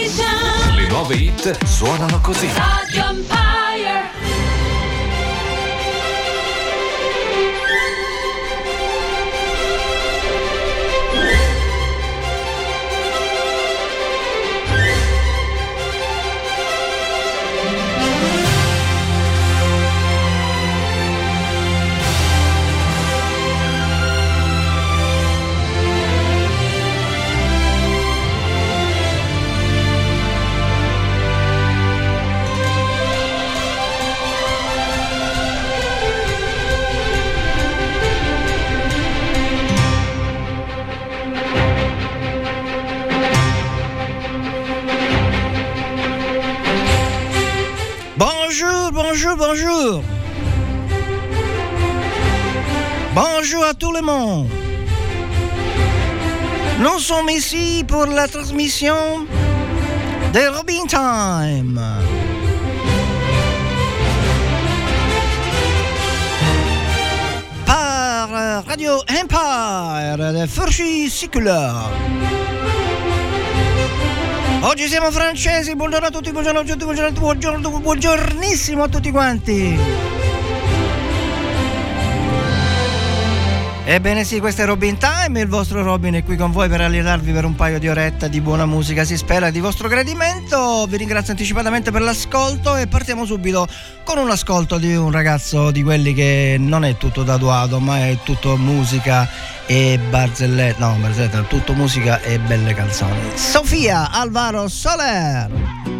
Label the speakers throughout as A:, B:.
A: Le nuove hit suonano così.
B: Radio Empire.
C: Bonjour, bonjour, bonjour. À tout le monde. Nous sommes ici pour la transmission de Robin Time. Par euh, Radio Empire de Furci Sicular. Oggi siamo francesi, buongiorno a tutti, buongiorno a tutti, buongiorno buongiorno, buongiornissimo a tutti quanti. Ebbene sì, questo è Robin Time, il vostro Robin è qui con voi per allenarvi per un paio di orette di buona musica, si spera di vostro gradimento. Vi ringrazio anticipatamente per l'ascolto e partiamo subito con un ascolto di un ragazzo di quelli che non è tutto tatuato, ma è tutto musica e barzellette, no, barzellette, tutto musica e belle canzoni. Sofia Alvaro Soler.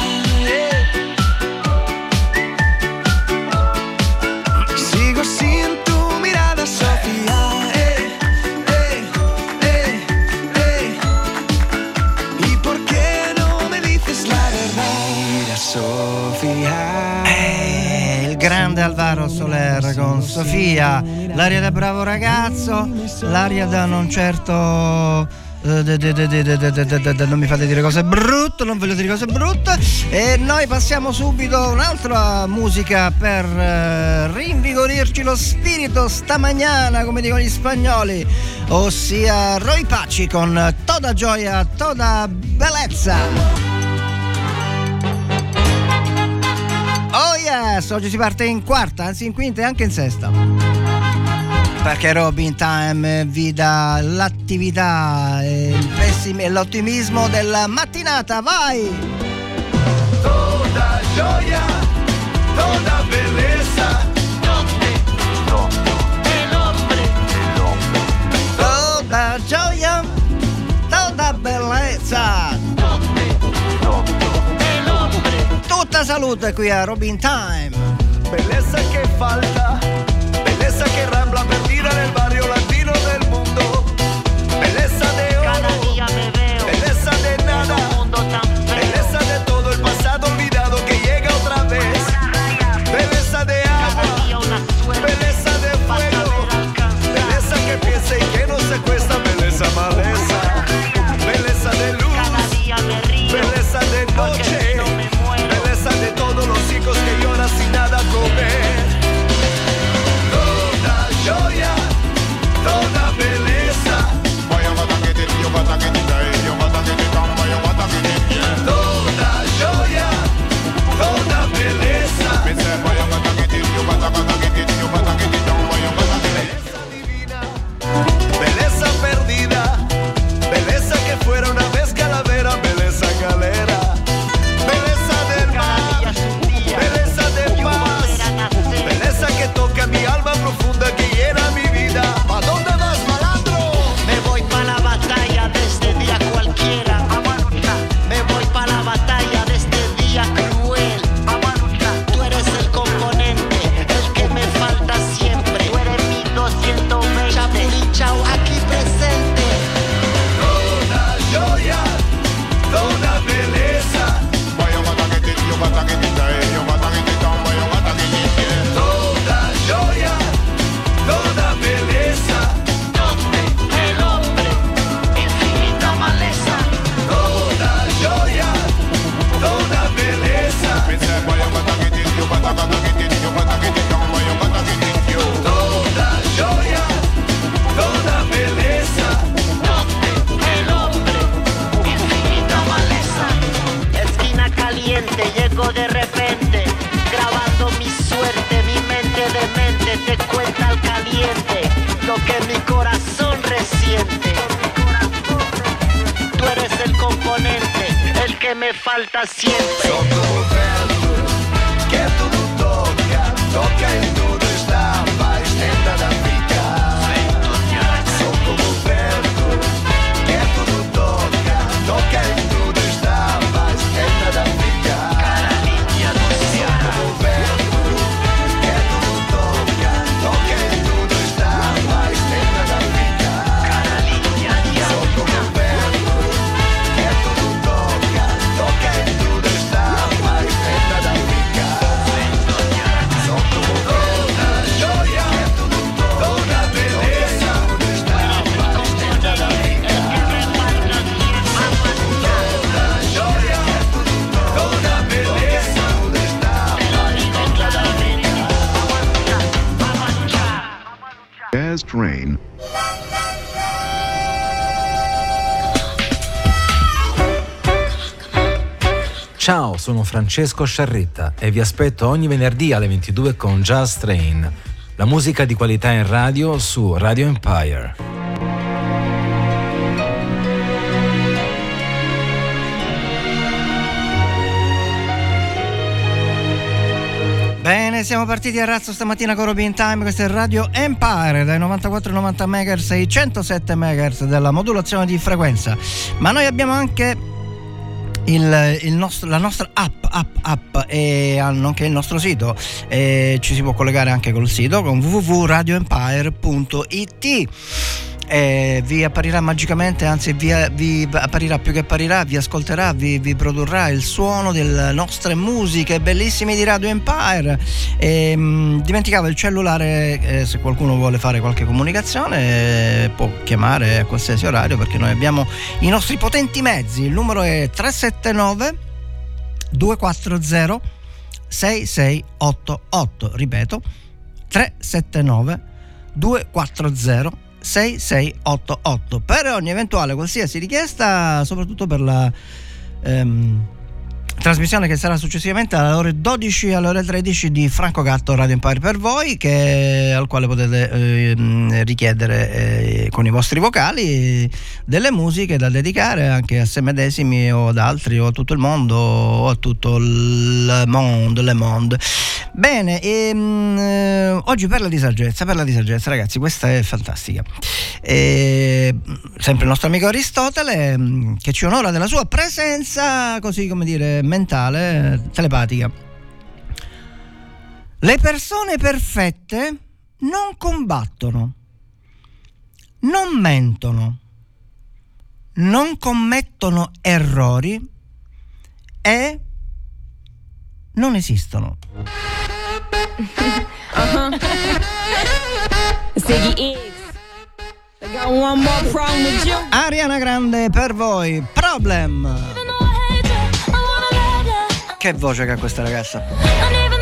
C: Alvaro Soler con Sofia, l'aria da bravo ragazzo, l'aria da non certo... Non mi fate dire cose brutte, non voglio dire cose brutte. E noi passiamo subito un'altra musica per eh, rinvigorirci lo spirito stamagnana, come dicono gli spagnoli, ossia Roy Paci con Toda Gioia, Toda Bellezza.
B: Yes, oggi si parte in quarta, anzi in quinta e anche in sesta. Perché Robin Time vi dà l'attività e l'ottimismo della mattinata, vai!
D: Toda gioia, toda bellezza.
B: Toda gioia, toda bellezza. Tutta salute qui a Robin Time.
D: Bellezza che falta, bellezza che rambla perdida nel barrio latino del mundo. Bellezza de
E: Cada
D: oro,
E: día me veo
D: bellezza de
E: en
D: nada.
E: un mundo tan
D: Belleza
E: feo.
D: de todo el pasado olvidado que llega otra vez. Belleza de
E: Cada
D: agua,
E: suerte
D: belleza de fuego. Belleza que piensa y que no se cuesta. Belleza maleza, belleza de luz.
E: Cada día me río
D: Belleza de noche,
F: sono Francesco Sciarretta e vi aspetto ogni venerdì alle 22 con Jazz Train, la musica di qualità in radio su Radio Empire.
B: Bene, siamo partiti a razzo stamattina con Robin Time, questo è Radio Empire dai 94-90 MHz ai 107 MHz della modulazione di frequenza. Ma noi abbiamo anche il, il nostro- la nostra app, app, app e nonché il nostro sito. E ci si può collegare anche col sito con www.radioempire.it. E vi apparirà magicamente, anzi vi, vi apparirà più che apparirà, vi ascolterà, vi, vi produrrà il suono delle nostre musiche bellissime di Radio Empire. E, mh, dimenticavo il cellulare, eh, se qualcuno vuole fare qualche comunicazione eh, può chiamare a qualsiasi orario perché noi abbiamo i nostri potenti mezzi. Il numero è 379 240 6688. Ripeto, 379 240 6688 per ogni eventuale qualsiasi richiesta soprattutto per la ehm, Trasmissione che sarà successivamente alle ore 12 e alle ore 13 di Franco Gatto Radio Empire per voi, che- al quale potete ehm, richiedere eh, con i vostri vocali delle musiche da dedicare anche a se medesimi o ad altri o a tutto il mondo o a tutto il mondo, le monde. Bene, ehm, eh, oggi parla di saggezza, parla di saggezza ragazzi, questa è fantastica. E, sempre il nostro amico Aristotele mh, che ci onora della sua presenza, così come dire, mentale, telepatica. Le persone perfette non combattono, non mentono, non commettono errori e non esistono.
G: Ziggy Iggs. I got one more problem with you.
B: Ariana Grande per voi, Problem. Che voce che ha questa ragazza.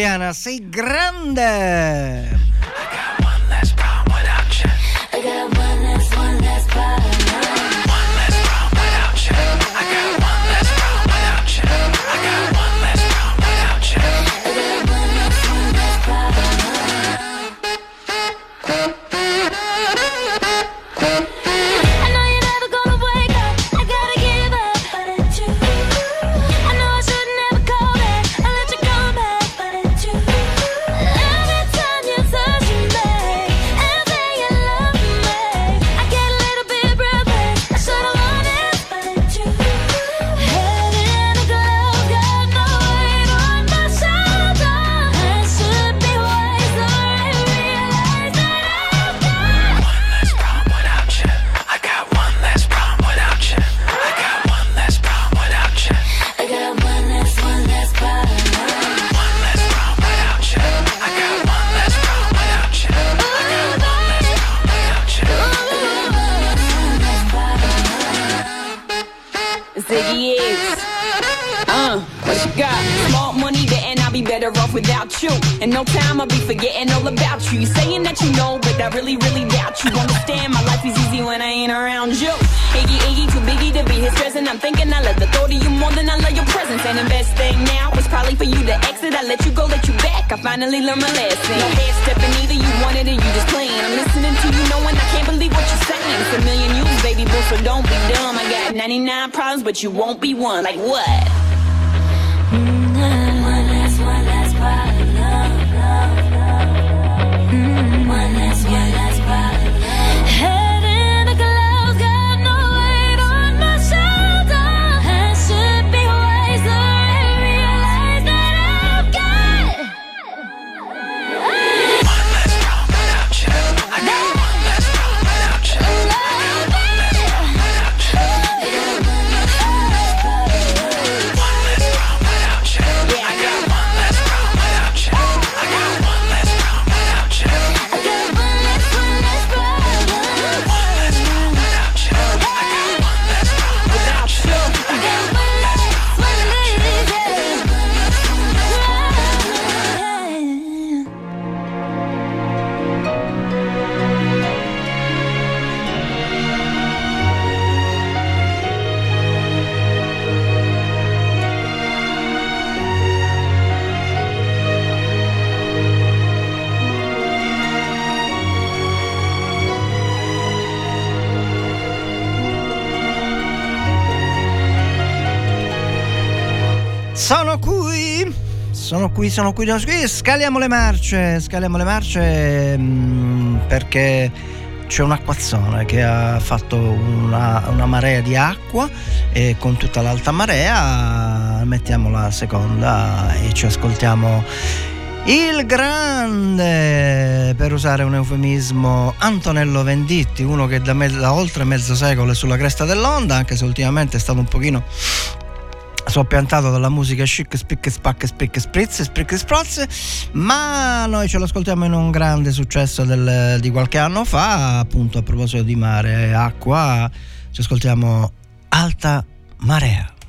B: Ariana, sei grande!
G: Better off without you. In no time I'll be forgetting all about you. You saying that you know, but I really, really doubt you. Understand my life is easy when I ain't around you. Iggy, Iggy, too biggie to be his present. I'm thinking I love the thought of you more than I love your presence. And the best thing now is probably for you to exit. I let you go, let you back. I finally learned my lesson. No head stepping either, you wanted it, you just playing. I'm listening to you knowing I can't believe what you're saying. It's a million you, baby boo, so don't be dumb. I got 99 problems, but you won't be one. Like what?
B: Qui, sono qui, sono qui. Scaliamo le marce, scaliamo le marce mm, perché c'è un acquazzone che ha fatto una, una marea di acqua e con tutta l'alta marea mettiamo la seconda e ci ascoltiamo il grande, per usare un eufemismo, Antonello Venditti, uno che da, me- da oltre mezzo secolo è sulla cresta dell'onda, anche se ultimamente è stato un pochino soppiantato dalla musica chic, spic, spac, spic, spritz, spic, sprozz, ma noi ce l'ascoltiamo in un grande successo del, di qualche anno fa, appunto a proposito di mare e acqua, ci ascoltiamo Alta Marea.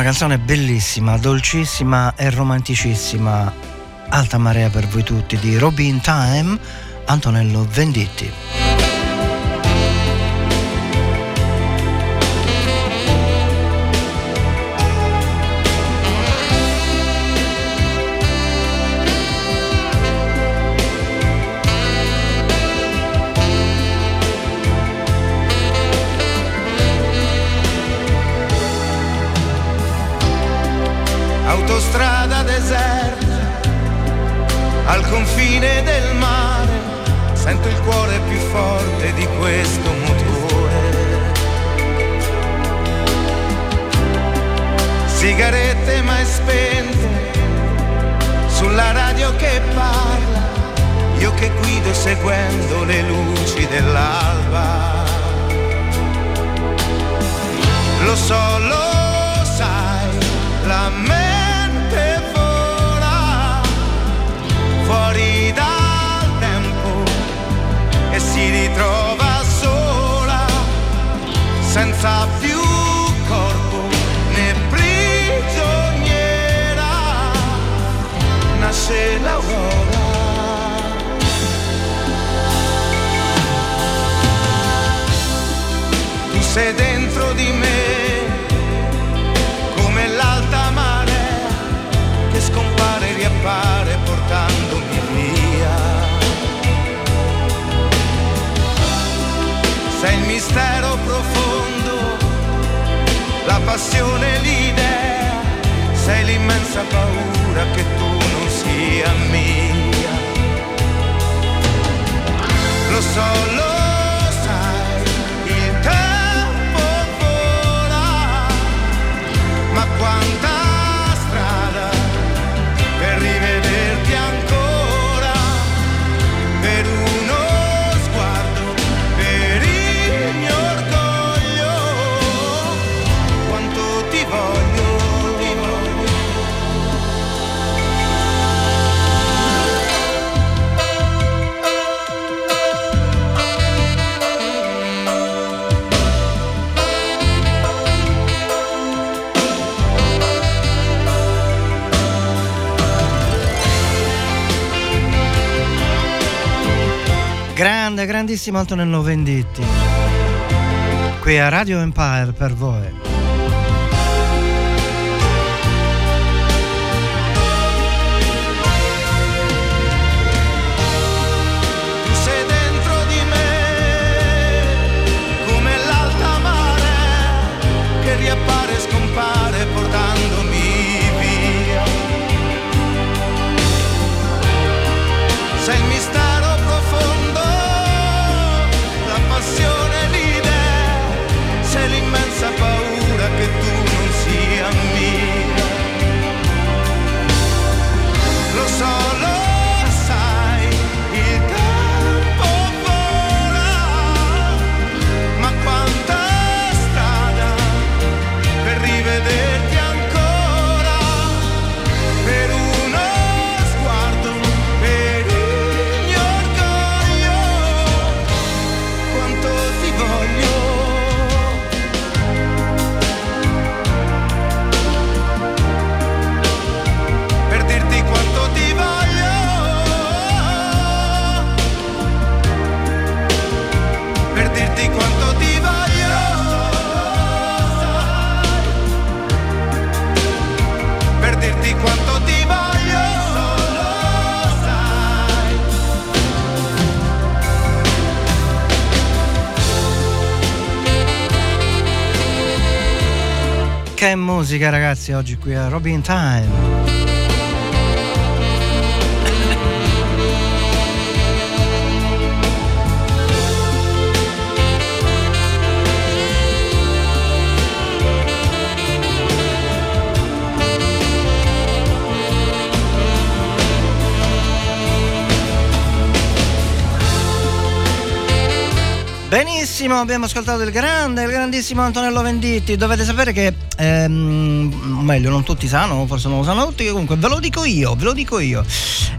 B: Una canzone bellissima, dolcissima e romanticissima. Alta marea per voi tutti di Robin Time, Antonello Venditti.
H: Deserta, al confine del mare, sento il cuore più forte di questo motore. Sigarette mai spente, sulla radio che parla, io che guido seguendo le luci dell'alba. Lo so, lo sai, la mente senza più corpo né prigioniera. Nasce l'aurora. Tu sei dentro passione, l'idea, sei l'immensa paura che tu non sia mia. Lo so, lo
B: Grande, grandissimo Antonello Venditti. Qui a Radio Empire per voi. Musica ragazzi oggi qui a Robin Time.
I: Benissimo, abbiamo ascoltato il grande, il grandissimo Antonello Venditti. Dovete sapere che, ehm, meglio, non tutti sanno, forse non lo sanno tutti, comunque ve lo dico io, ve lo dico io.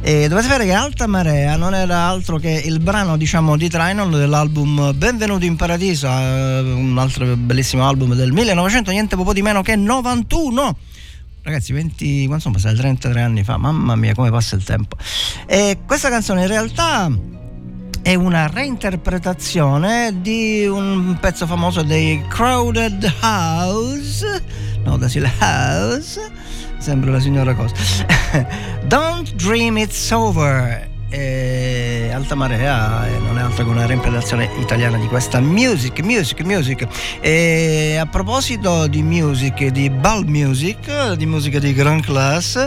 I: E dovete sapere che Alta Marea non era altro che il brano, diciamo, di Trinon dell'album Benvenuti in Paradiso, eh, un altro bellissimo album del 1900, niente po' di meno che 91. Ragazzi, 20, quando sono passati 33 anni fa, mamma mia, come passa il tempo. E questa canzone in realtà è una reinterpretazione di un pezzo famoso dei Crowded House, no, da Sile House, sembra la signora cosa. Don't Dream It's Over. E Alta Marea eh, non è altro che una reinterpretazione italiana di questa music, music, music. E a proposito di music, di ball music, di musica di grand class,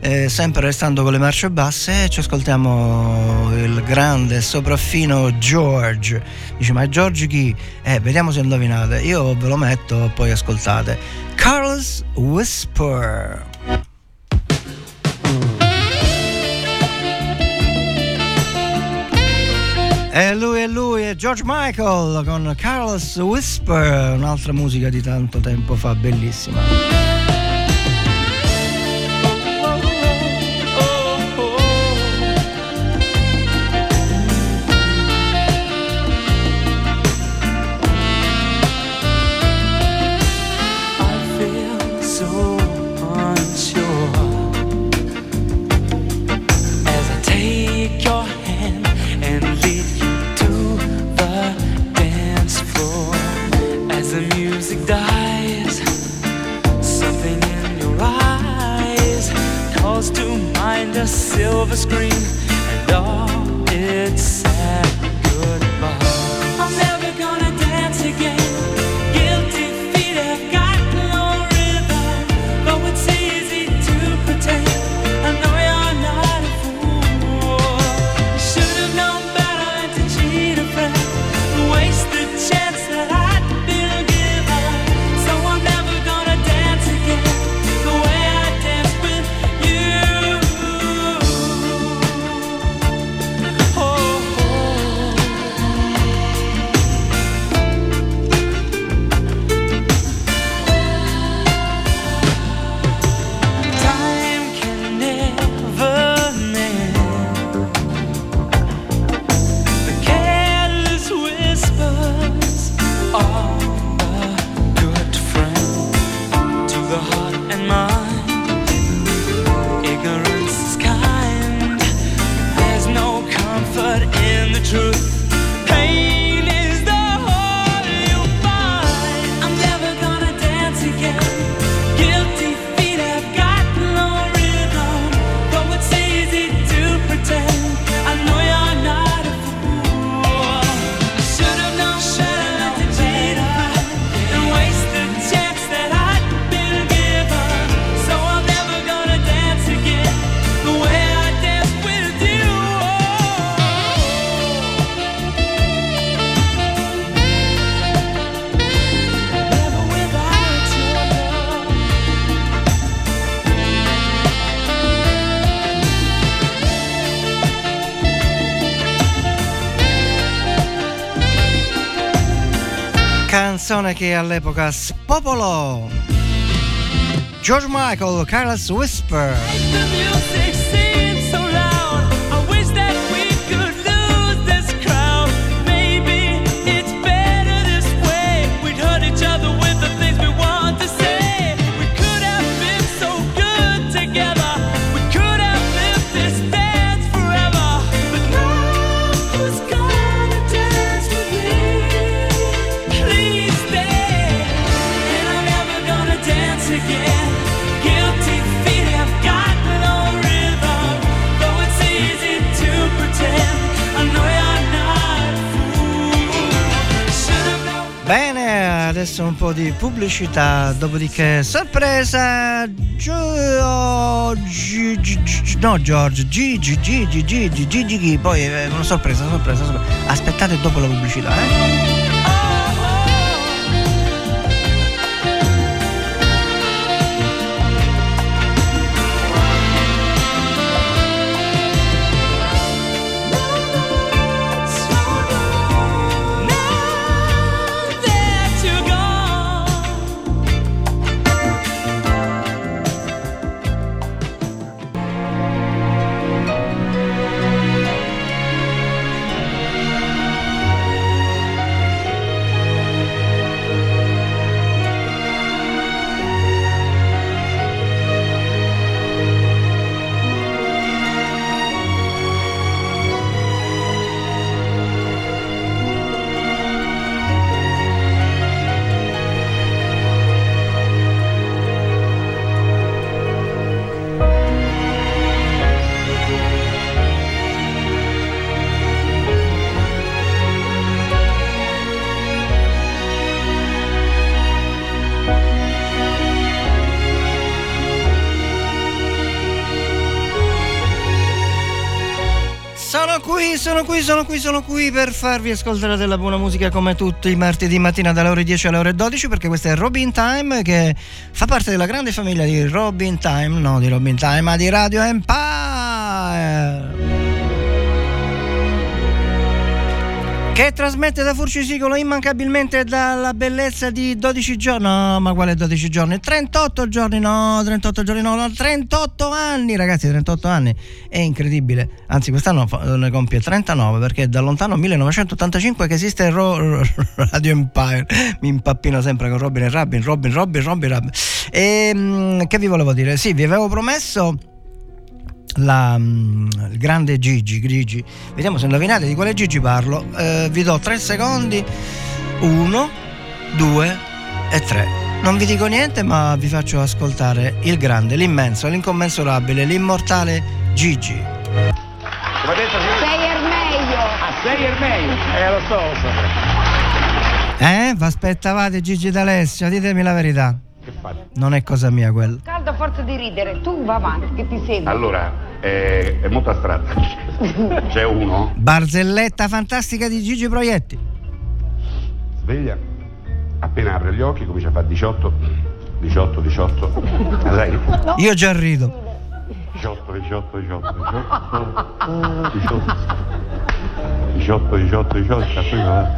I: eh, sempre restando con le marce basse, ci ascoltiamo il grande sopraffino George. Dice, ma George chi? Eh, vediamo se indovinate. Io ve lo metto, poi ascoltate. Carl's Whisper. E lui è lui, è George Michael con Carlos Whisper, un'altra musica di tanto tempo fa, bellissima. Canzone che all'epoca spopolò. George Michael, Carlos Whisper. Adesso un po' di pubblicità, dopodiché sorpresa. Gio- Gi- Gi- Gi- no, Giorgio, Gigi, Gigi, Gigi, Gigi, poi eh, una sorpresa, sorpresa, sorpresa. Aspettate dopo la pubblicità, eh.
B: Qui, sono qui, sono qui, per farvi ascoltare della buona musica come tutti i martedì mattina dalle ore 10 alle ore 12 perché questa è Robin Time che fa parte della grande famiglia di Robin Time, no di Robin Time ma di Radio Empire. Che trasmette da Furcisicolo immancabilmente dalla bellezza di 12 giorni. No, ma quale 12 giorni? 38 giorni, no, 38 giorni, no, no 38 anni, ragazzi, 38 anni. È incredibile. Anzi, quest'anno ne compie 39 perché è da lontano 1985 che esiste Ro- Radio Empire. Mi impappino sempre con Robin e Rabin, Robin, Robin, Robin, Rabin. E ehm, che vi volevo dire? Sì, vi avevo promesso la, mm, il grande Gigi, Gigi. Vediamo se indovinate di quale Gigi parlo. Eh, vi do 3 secondi. 1, 2 e 3. Non vi dico niente, ma vi faccio ascoltare il grande, l'immenso, l'incommensurabile, l'immortale Gigi.
J: Come detto
K: Sei il meglio.
J: Ah, sei il meglio. Eh, lo so, lo so.
B: Eh? Vi aspettavate Gigi D'Alessio? Ditemi la verità.
J: Che fate?
B: Non è cosa mia quello.
K: Caldo a forza di ridere. Tu va avanti, che ti segui.
J: Allora, eh, è molto astratta. C'è uno,
B: Barzelletta fantastica di Gigi Proietti.
J: sveglia, appena apre gli occhi comincia a fare 18, 18, 18. Ah, sai?
B: Io già rido.
J: 18, 18, 18, 18, 18, 18, 18, 18,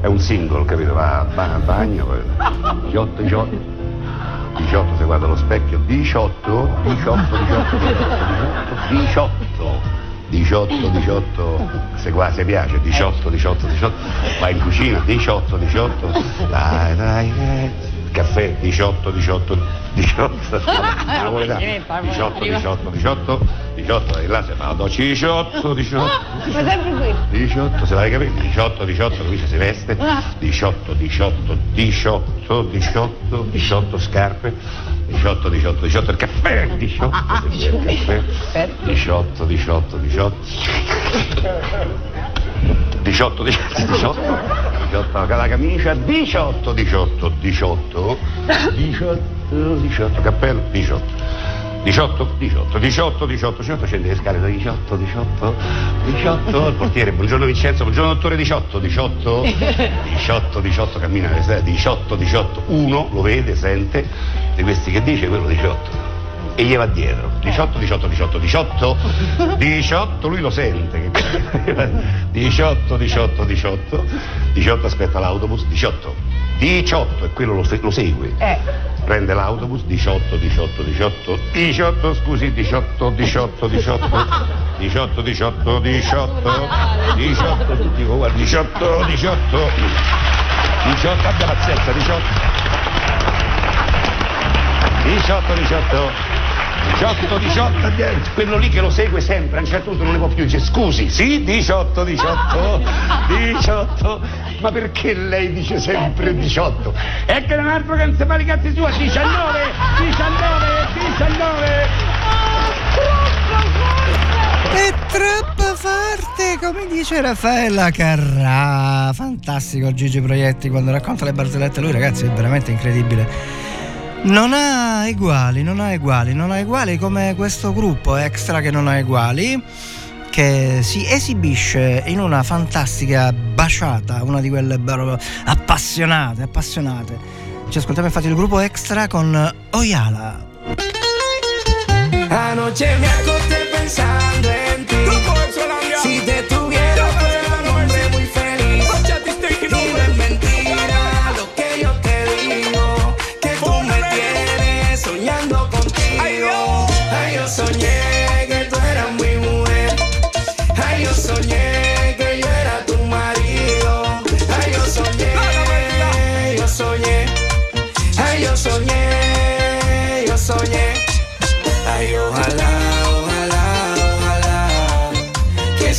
J: è un single, capito? Va al bagno, poi 18, 18, 18 se guarda allo specchio, 18, 18, 18, 18, 18, 18, se qua se piace, 18, 18, 18, va in cucina, 18, 18, dai, dai, eh, caffè, 18, 18, 18, napoletano, 18, 18, 18, 18, e là si fa, 18, 18,
K: Ma sempre qui.
J: 18, se l'hai capito? 18, 18, comincia si veste, 18, 18, 18, 18, 18 scarpe, 18, 18, 18 il caffè, 18, se bevi il caffè, 18, 18, 18. 18, 18, 18, 18 la camicia, 18, 18, 18, 18, 18, cappello, 18. 18, 18, 18, 18, 18, scende le scale da 18, 18, 18, il portiere, buongiorno Vincenzo, buongiorno dottore 18, 18, 18, 18, cammina le scale, 18, 18, uno lo vede, sente, di questi che dice, quello 18 e gli va dietro. 18, 18, 18, 18, 18, lui lo sente. che- 18, 18, 18, 18 aspetta l'autobus, 18, 18 e quello lo, se- lo segue. Prende l'autobus, 18, 18, 18, 18, scusi, 18, 18, 18, 18, 18, 18, 18, tutti uguali, 18, 18, 18, abbia pazienza, 18. 18, 18, 18, 18, eh, quello lì che lo segue sempre, a un certo punto non ne può più, dice scusi, sì, 18, 18, 18, ma perché lei dice sempre 18? E che un altro che non si fa i cazzi sua, 19, 19, 19.
B: È troppo forte, come dice Raffaella Carrà. Fantastico Gigi Proietti quando racconta le barzellette. Lui, ragazzi, è veramente incredibile. Non ha eguali, non ha eguali, non ha eguali come questo gruppo extra che non ha eguali. Che si esibisce in una fantastica baciata, una di quelle appassionate, appassionate. Ci ascoltiamo infatti il gruppo extra con Oyala.
C: Anoche me acosté pensando en ti. Si te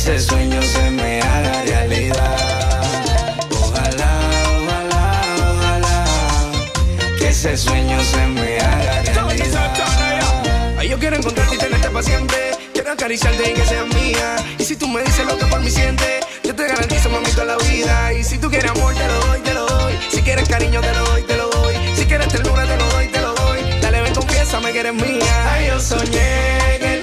C: ese sueño se me haga realidad. Ojalá, ojalá, ojalá que ese sueño se me haga realidad. Ay, yo quiero encontrarte y tenerte para siempre. Quiero acariciarte y que seas mía. Y si tú me dices lo que por mí sientes, yo te garantizo, mami, toda la vida. Y si tú quieres amor, te lo doy, te lo doy. Si quieres cariño, te lo doy, te lo doy. Si quieres ternura, te lo doy, te lo doy. Dale, ven, confiésame que eres mía. Ay, yo soñé que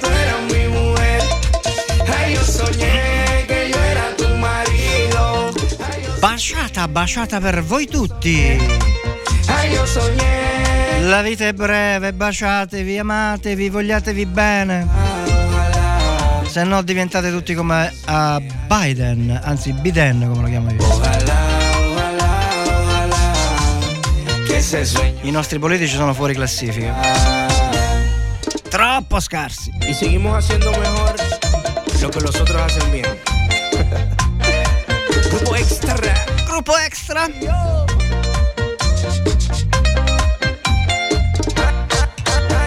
B: Baciata, baciata per voi tutti. La vita è breve, baciatevi, amatevi, vogliatevi bene. Se no diventate tutti come a Biden, anzi Biden come lo chiamo io. I nostri politici sono fuori classifica. Troppo scarsi.
C: Y seguimos haciendo mejor lo que los otros hacen bien. Grupo extra.
B: Gruppo extra.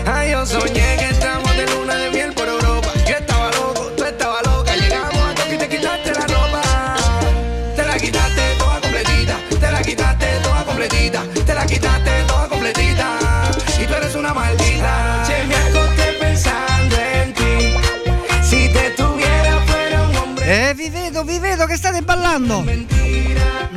C: Ay, yo soñé que estamos de luna de miel por Europa. Yo estaba loco, tú estabas loca. Llegamos a Tokio y te quitaste la ropa. Te la quitaste toda completita. Te la quitaste toda completita. Te la quitaste toda completita. Y tú eres una maldita. Noche me acosté pensando en ti. Si te tuviera fuera un hombre.
B: E vi vedo, vi vedo che state ballando.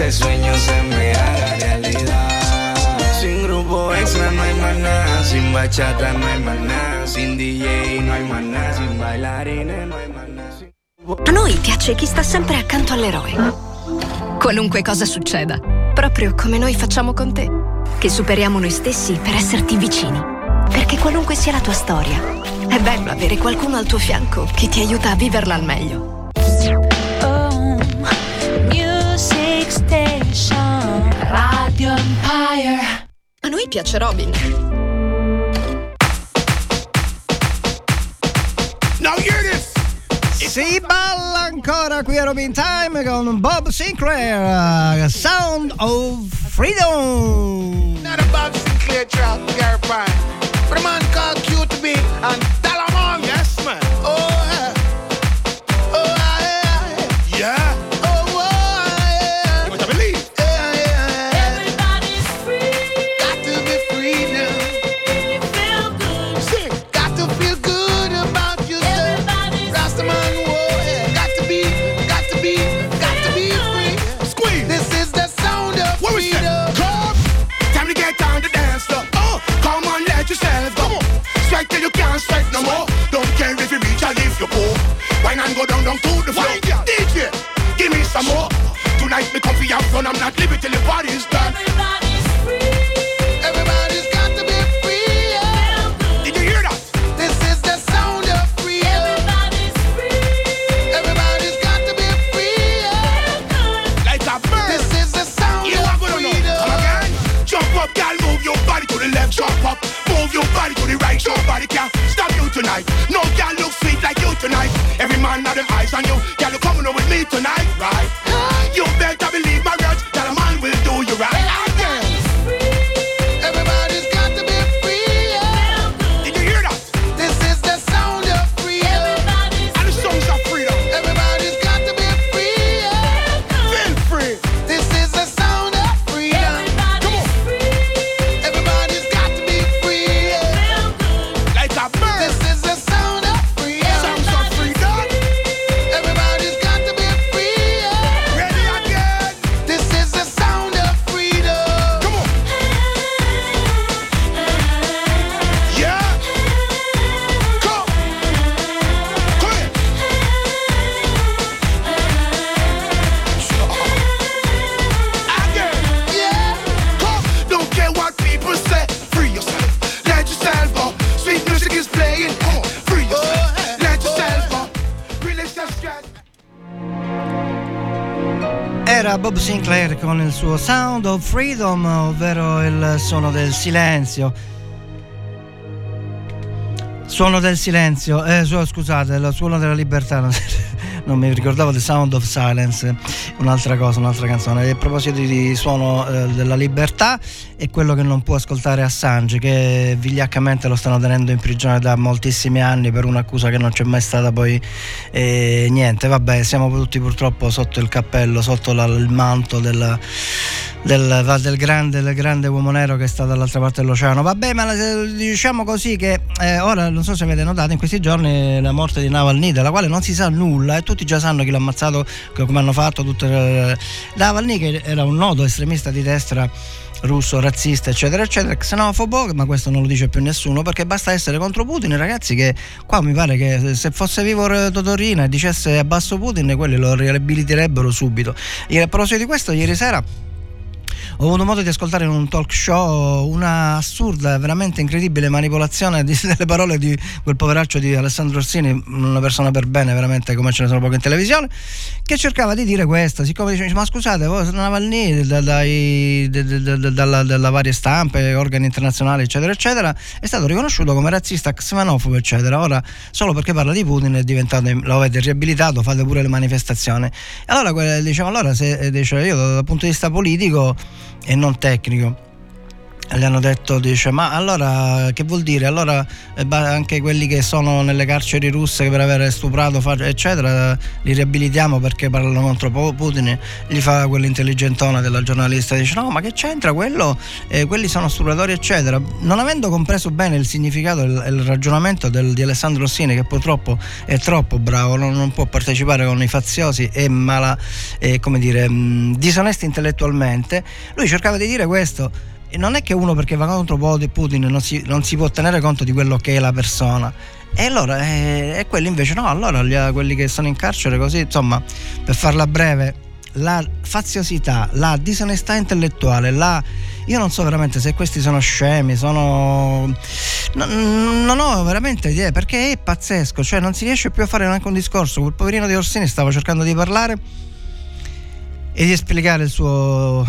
C: ese sueño se me haga realidad. Sin grupo extra no hay nada, sin bachata no hay nada, sin DJ no hay nada, sin bailarines no hay nada. sin-
L: A noi piace chi sta sempre accanto all'eroe. Qualunque cosa succeda, proprio come noi facciamo con te, che superiamo noi stessi per esserti vicini. Perché qualunque sia la tua storia, è bello avere qualcuno al tuo fianco che ti aiuta a viverla al meglio. Piace Robin.
H: Now hear this.
B: Si balla ancora qui a Robin Time con Bob Sinclair, uh, Sound of Freedom.
H: Not a Bob Sinclair track, Gary Prime. But a man called QTB and
M: and go down, down to the floor. DJ, give me some more. Tonight me come for have fun. I'm not leaving till the party's done.
N: Everybody's free
H: Everybody's got to be free. yeah.
M: Did you hear that?
H: This is the sound of freedom.
N: Everybody's free
H: Everybody's got to be free. yeah.
M: Like a bird.
H: This is the sound
M: You
H: of
M: gonna
H: freedom.
M: Come again. Jump up, girl, move your body to the left, jump up. Move your body to the right, nobody can stop you tonight. No girl look sweet like you tonight. Every man have them eyes on you. Girl, you over with me tonight, right? You better believe
B: Sinclair con il suo Sound of Freedom, ovvero il suono del silenzio. Suono del silenzio, eh, scusate, il suono della libertà. Non, mi ricordavo The Sound of Silence, un'altra cosa, un'altra canzone. A proposito di suono eh, della libertà, è quello che non può ascoltare Assange, che vigliaccamente lo stanno tenendo in prigione da moltissimi anni per un'accusa che non c'è mai stata poi eh, niente. Vabbè, siamo tutti purtroppo sotto il cappello, sotto la- il manto del, del, del grande, del grande uomo nero che sta dall'altra parte dell'oceano. Vabbè, ma eh, diciamo così che eh, ora non so se avete notato in questi giorni la morte di Navalny, della quale non si sa nulla e tutti già sanno chi l'ha ammazzato, come hanno fatto tutte le... Navalny che era un noto estremista di destra russo, razzista, eccetera, eccetera, xenofobo, ma questo non lo dice più nessuno perché basta essere contro Putin, ragazzi, che qua mi pare che se fosse vivo Totorina e dicesse abbasso Putin, quelli lo riabiliterebbero subito. A proposito di questo, ieri sera ho avuto modo di ascoltare in un talk show una assurda, veramente incredibile manipolazione di- delle parole di quel poveraccio di Alessandro Orsini, una persona per bene, veramente come ce ne sono poche in televisione, che cercava di dire questo, siccome dice ma scusate, voi de- de- dalla, varie stampe, organi internazionali, eccetera, eccetera, è stato riconosciuto come razzista, xenofobo, eccetera. Ora, solo perché parla di Putin è diventato, lo avete riabilitato, fate pure le manifestazioni. Allora, diciamo, allora se, eh, dice, io dal punto di vista politico e non tecnico. Gli hanno detto, dice, ma allora che vuol dire? Allora eh, anche quelli che sono nelle carceri russe per aver stuprato, eccetera, li riabilitiamo perché parlano contro Putin. Gli fa quell'intelligentona della giornalista, dice, no, ma che c'entra quello? Eh, quelli sono stupratori, eccetera. Non avendo compreso bene il significato e il ragionamento del- di Alessandro Rossini, che purtroppo è troppo bravo, non, non può partecipare con i faziosi e mala, eh, come dire, mh, disonesti intellettualmente, lui cercava di dire questo. E non è che uno perché va contro Putin non si, non si può tenere conto di quello che è la persona. E allora, eh, e quelli invece no, allora gli- quelli che sono in carcere così, insomma, per farla breve, la faziosità, la disonestà intellettuale, la... Io non so veramente se questi sono scemi, sono... Non, non ho veramente idea, perché è pazzesco, cioè non si riesce più a fare neanche un discorso. Quel poverino di Orsini stava cercando di parlare e di spiegare il suo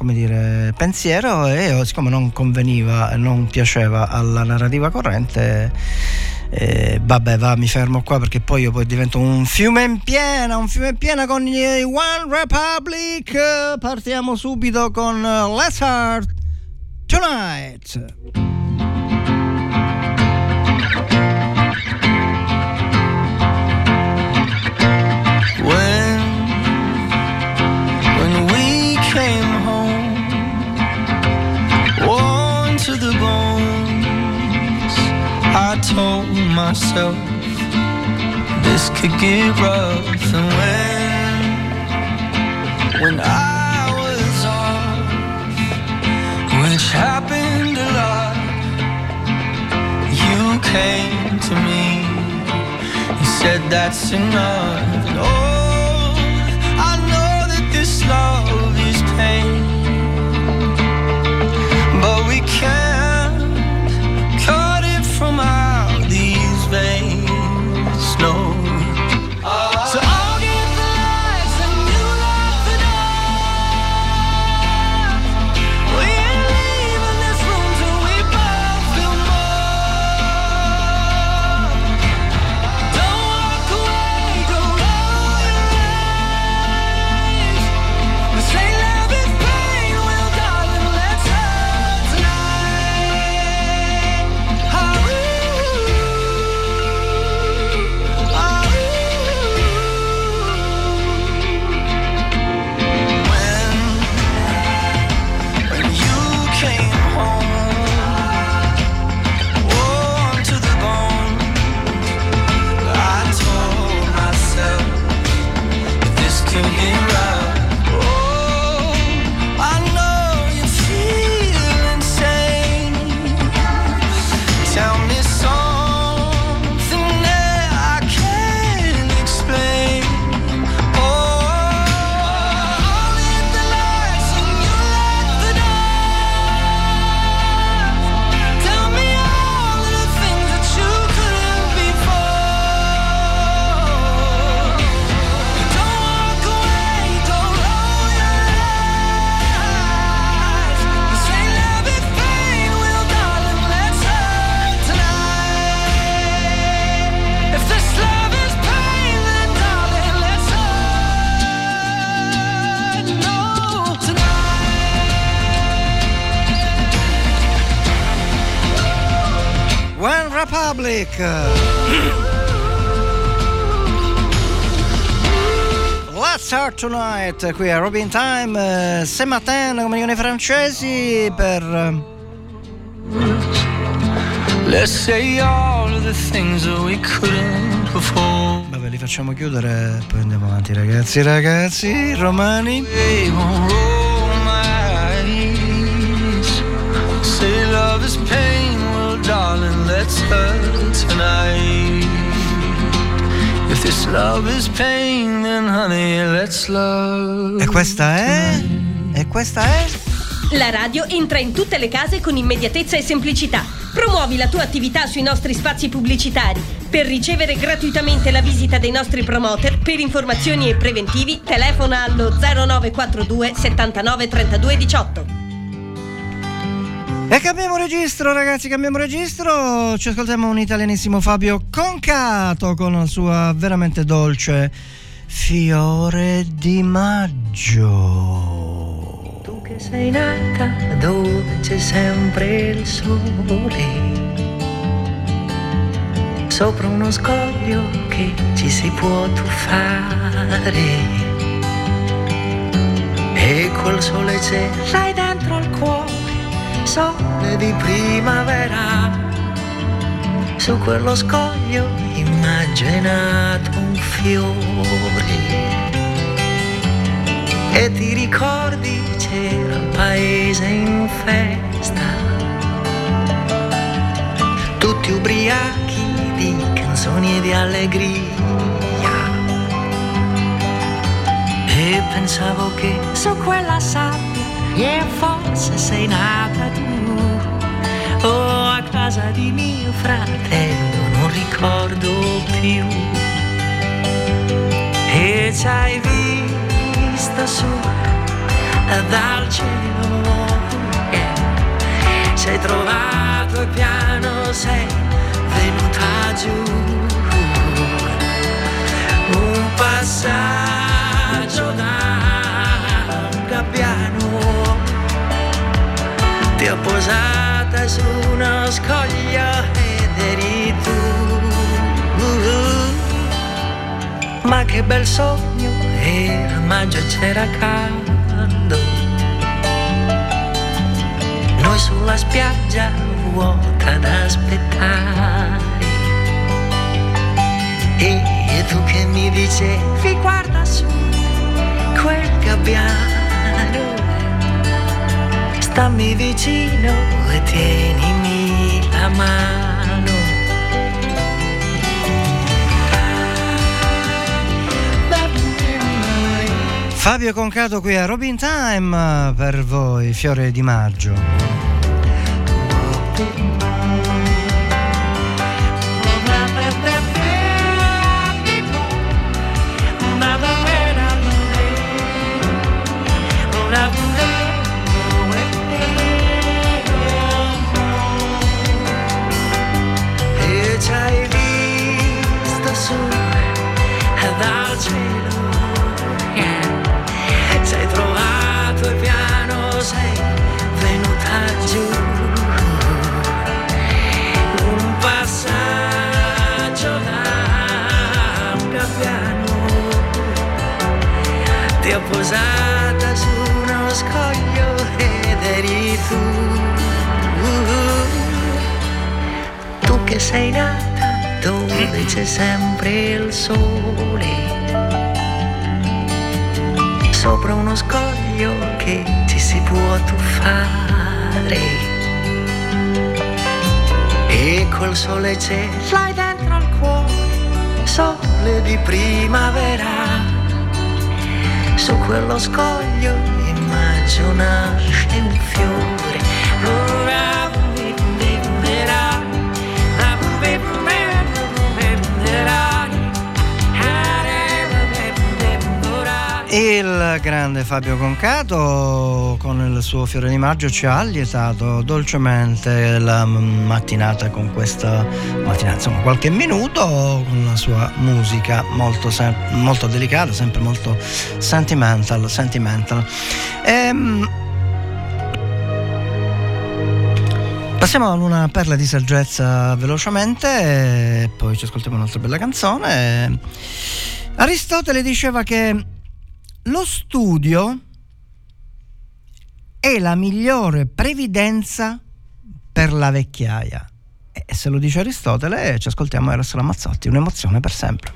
B: come dire, pensiero e oh, siccome non conveniva non piaceva alla narrativa corrente eh, vabbè va mi fermo qua perché poi io poi divento un fiume in piena un fiume in piena con gli One Republic. Partiamo subito con Let's Start Tonight.
O: When we came myself this could get rough. And when, when I was off, which happened a lot, you came to me and said that's enough. And oh, tonight
B: qui a Robin Time, eh, ce matin come dicono i francesi per... eh,
C: Let's say all the things we couldn't before.
B: Vabbè, li facciamo chiudere e poi andiamo avanti ragazzi, ragazzi, romani.
C: They won't roll my eyes. Say love is pain, well, darling, let's hurt tonight. If this love is pain,
B: E questa è... E questa è...
P: La radio entra in tutte le case con immediatezza e semplicità. Promuovi la tua attività sui nostri spazi pubblicitari. Per ricevere gratuitamente la visita dei nostri promoter, per informazioni e preventivi, telefona allo 0942 79 32 18.
B: E cambiamo registro ragazzi, cambiamo registro, ci ascoltiamo un italianissimo Fabio Concato con la sua veramente dolce Fiore di Maggio.
Q: Tu che sei nata dove c'è sempre il sole, sopra uno scoglio che ci si può tuffare. E col sole c'è, dentro al cuore, sole di primavera. Su quello scoglio immaginato un fiore. E ti ricordi c'era il paese in festa, tutti ubriachi di canzoni e di allegria. E pensavo che su quella sabbia, e forse sei nata tu, casa di mio fratello, non ricordo più. E ci hai visto su dal cielo che sei trovato e piano sei venuta giù un passaggio da gabbiano ti ho posata su uno scoglio ed eri tu. Ma che bel sogno era maggio c'era caldo. Noi sulla spiaggia vuota ad aspettare. E, e tu che mi dicevi guarda su quel gabbiano stammi vicino e tienimi la mano
B: Fabio Concato qui a Robin Time per voi, Fiore di Maggio.
Q: Posata su uno scoglio ed eri tu. Tu che sei nata dove c'è sempre il sole. Sopra uno scoglio che ci si può tuffare. E col sole c'è l'hai dentro al cuore. sole di primavera su quello scoglio immagino nasce un
B: Il grande Fabio Concato con il suo fiore di maggio ci ha allietato dolcemente la mattinata con questa mattinata, insomma qualche minuto con la sua musica molto, molto delicata, sempre molto sentimental. sentimental. Ehm,
E: Passiamo ad una perla di saggezza velocemente poi ci ascoltiamo un'altra bella canzone. Aristotele diceva che lo studio è la migliore previdenza per la vecchiaia. E se lo dice Aristotele, ci ascoltiamo Eros Ramazzotti, un'emozione per sempre.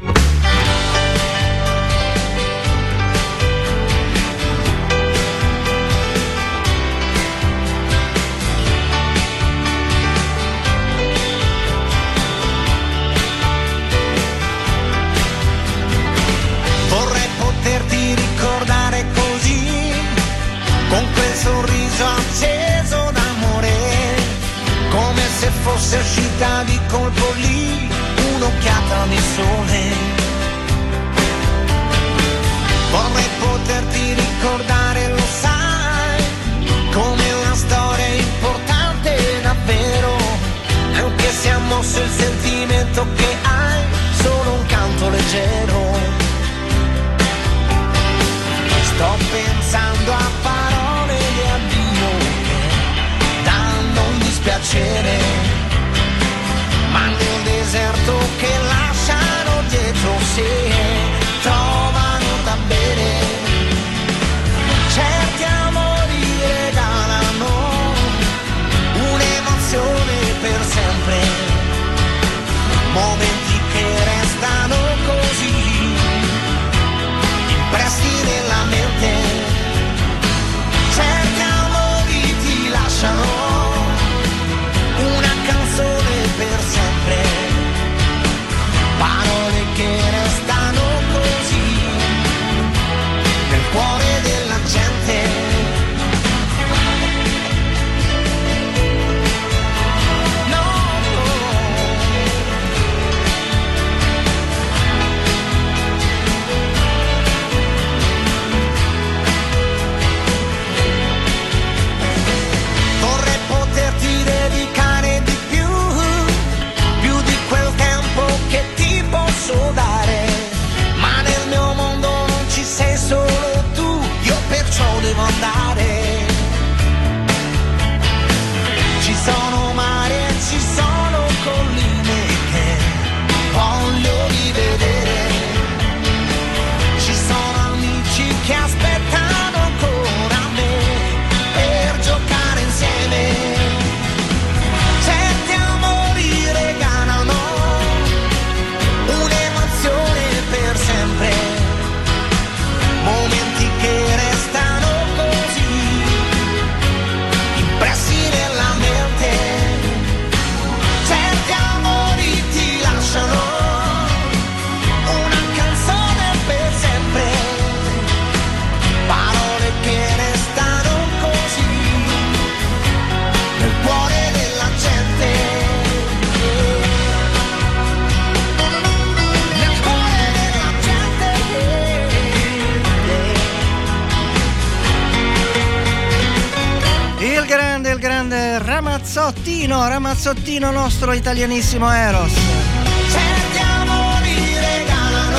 E: Ramazzottino nostro italianissimo Eros.
B: Certi amori regalano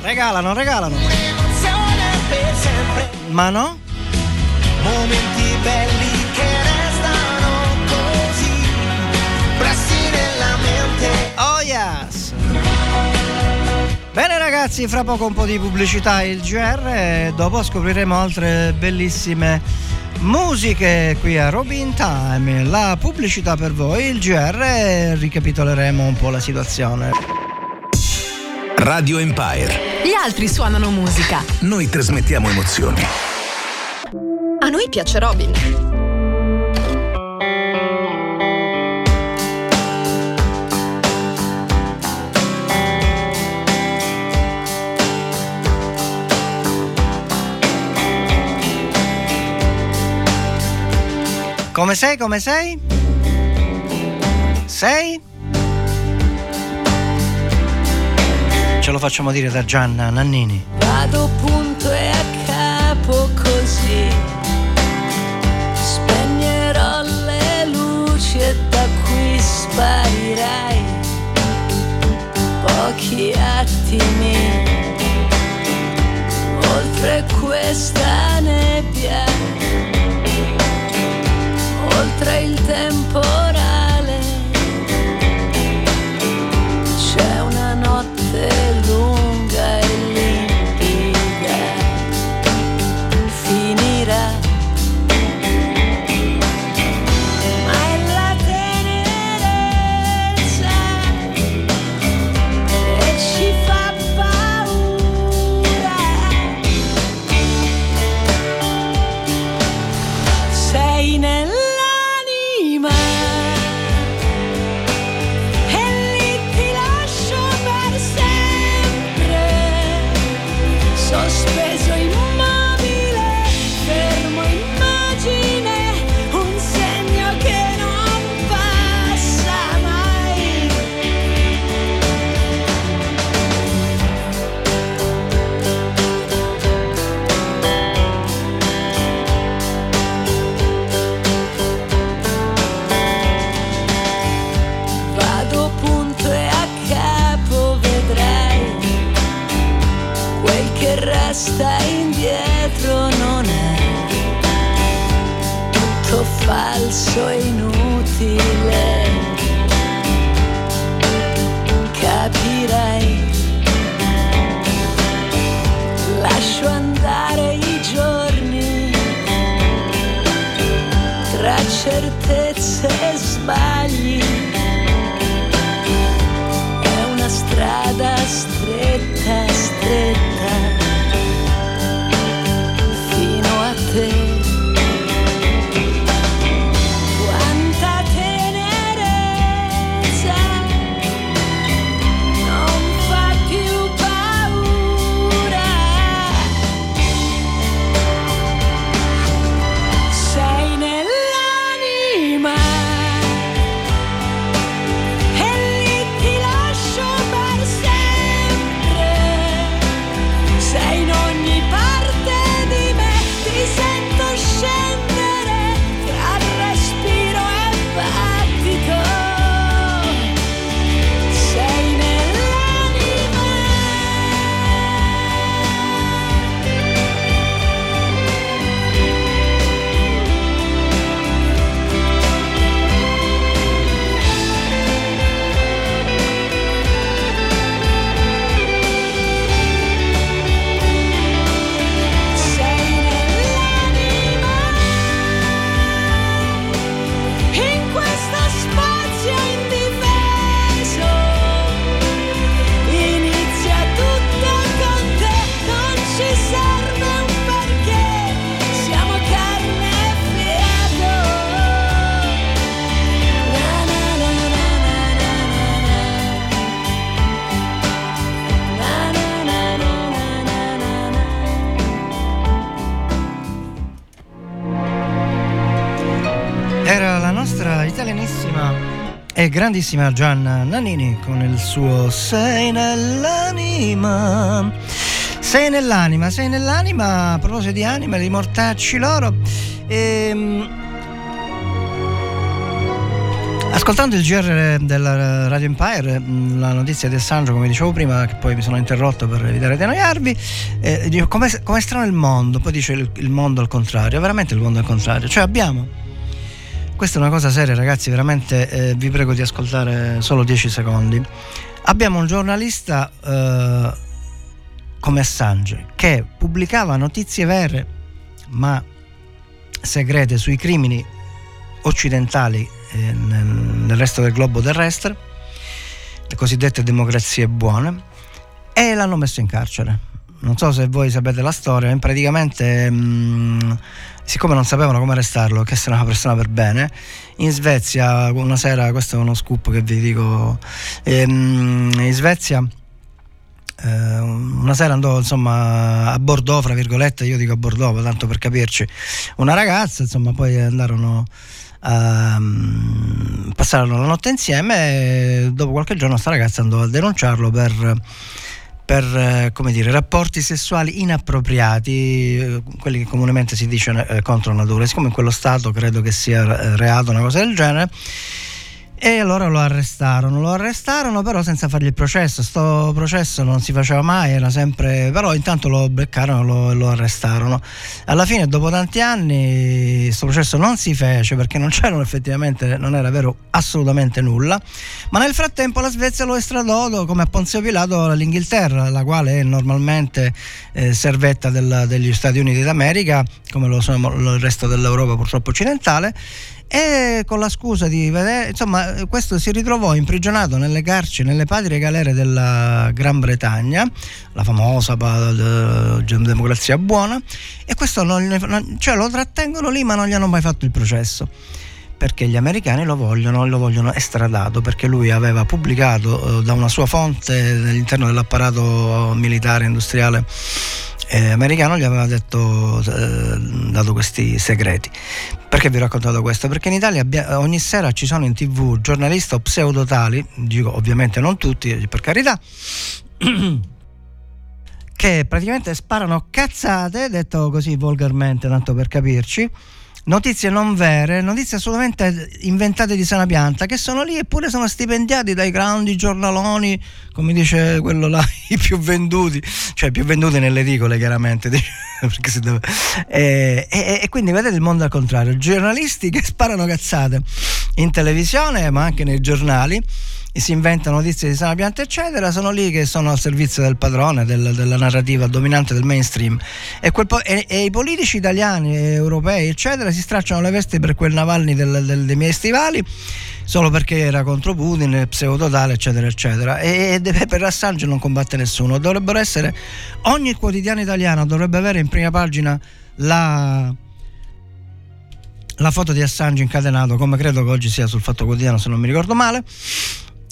E: Regalano, regalano.
B: un'emozione per sempre.
E: Ma no?
B: Momenti belli che restano così pressi nella mente.
E: Oh yes! Bene ragazzi, fra poco un po' di pubblicità il GR e dopo scopriremo altre bellissime musiche qui a Robin Time. La pubblicità per voi, il GR ricapitoleremo un po' la situazione.
R: Radio Empire.
S: Gli altri suonano musica.
R: Noi trasmettiamo emozioni.
S: A noi piace Robin.
E: Come sei? Come sei? Sei? Ce lo facciamo dire da Gianna Nannini.
A: Vado punto e a capo così Spegnerò le luci e da qui sparirai Pochi attimi Oltre questa nebbia Oltre il tempo falso e inutile. Capirai, lascio andare i giorni tra certezze e
B: grandissima Gianna Nannini con il suo Sei nell'anima. Sei nell'anima, sei nell'anima, a proposito di anima, di mortacci loro. Ehm, Ascoltando il GR della Radio Empire, mh, la notizia di Assange, come dicevo prima, che poi mi sono interrotto per evitare di annoiarvi, eh, com'è, com'è strano il mondo, poi dice il, il mondo al contrario, è veramente il mondo al contrario, cioè abbiamo, questa è una cosa seria ragazzi, veramente eh, vi prego di ascoltare solo 10 secondi, abbiamo un giornalista eh, come Assange che pubblicava notizie vere ma segrete sui crimini occidentali eh, nel, nel resto del globo terrestre, le cosiddette democrazie buone, e l'hanno messo in carcere. Non so se voi sapete la storia, praticamente, mh, siccome non sapevano come arrestarlo, che essere una persona per bene, in Svezia una sera, questo è uno scoop che vi dico, ehm, in Svezia eh, una sera andò insomma a Bordeaux, fra virgolette, io dico a Bordeaux, tanto per capirci, una ragazza, insomma, poi andarono a mm, passarono la notte insieme e dopo qualche giorno sta ragazza andò a denunciarlo per per eh, dire, rapporti sessuali inappropriati, eh, quelli che comunemente si dice eh, contro natura. Siccome in quello stato credo che sia reato una cosa del genere, e allora lo arrestarono, lo arrestarono però senza fargli il processo, sto processo non si faceva mai, era sempre, però intanto lo beccarono e lo, lo arrestarono. Alla fine dopo tanti anni questo processo non si fece perché non c'erano effettivamente, non era vero assolutamente nulla, ma nel frattempo la Svezia lo estradò come a Ponzio Pilato all'Inghilterra, la quale è normalmente eh, servetta del- degli Stati Uniti d'America, come lo sono il resto dell'Europa purtroppo occidentale, e con la scusa di vedere, insomma, questo si ritrovò imprigionato nelle carceri, nelle patrie galere della Gran Bretagna, la famosa democrazia buona, e questo non- cioè lo trattengono lì ma non gli hanno mai fatto il processo. Perché gli americani lo vogliono, lo vogliono estradato, perché lui aveva pubblicato eh, da una sua fonte all'interno dell'apparato militare industriale eh, americano gli aveva detto, eh, dato questi segreti. Perché vi ho raccontato questo? Perché in Italia abbia- ogni sera ci sono in tv giornalisti o pseudotali, dico ovviamente non tutti, per carità, che praticamente sparano cazzate, detto così volgarmente, tanto per capirci, notizie non vere, notizie assolutamente inventate di sana pianta, che sono lì eppure sono stipendiati dai grandi giornaloni, come dice quello là, i più venduti, cioè più venduti nelle edicole chiaramente. deve- E, e- e quindi vedete il mondo al contrario, giornalisti che sparano cazzate in televisione ma anche nei giornali si inventano notizie di sana pianta eccetera sono lì che sono al servizio del padrone del- della narrativa dominante del mainstream e, po- e- e i politici italiani e europei eccetera si stracciano le vesti per quel Navalny del- del- dei miei stivali solo perché era contro Putin, pseudo tale, eccetera, eccetera. E, e per Assange non combatte nessuno. Dovrebbero essere, ogni quotidiano italiano dovrebbe avere in prima pagina la, la foto di Assange incatenato, come credo che oggi sia sul Fatto Quotidiano, se non mi ricordo male.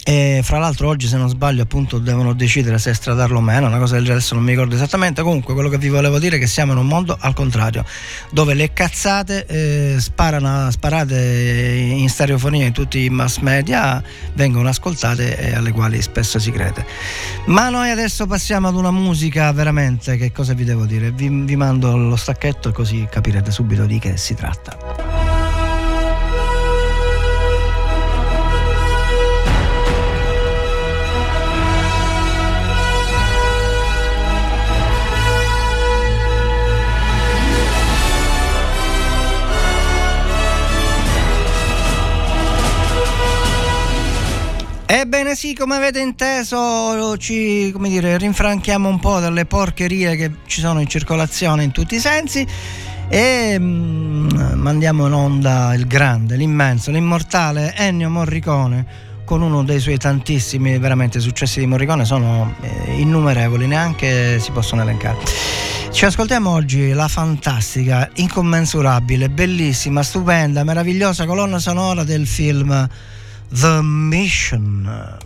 B: E fra l'altro oggi se non sbaglio appunto devono decidere se estradarlo o meno, una cosa del genere adesso non mi ricordo esattamente, comunque quello che vi volevo dire è che siamo in un mondo al contrario, dove le cazzate eh, sparano, sparate in stereofonia in tutti i mass media vengono ascoltate e alle quali spesso si crede. Ma noi adesso passiamo ad una musica veramente, che cosa vi devo dire? Vi, vi mando lo stacchetto così capirete subito di che si tratta. Ebbene sì, come avete inteso, ci dire, rinfranchiamo un po' dalle porcherie che ci sono in circolazione in tutti i sensi e mm, mandiamo in onda il grande, l'immenso, l'immortale Ennio Morricone con uno dei suoi tantissimi veramente successi di Morricone, sono eh, innumerevoli, neanche si possono elencare. Ci ascoltiamo oggi la fantastica, incommensurabile, bellissima, stupenda, meravigliosa colonna sonora del film The Mission.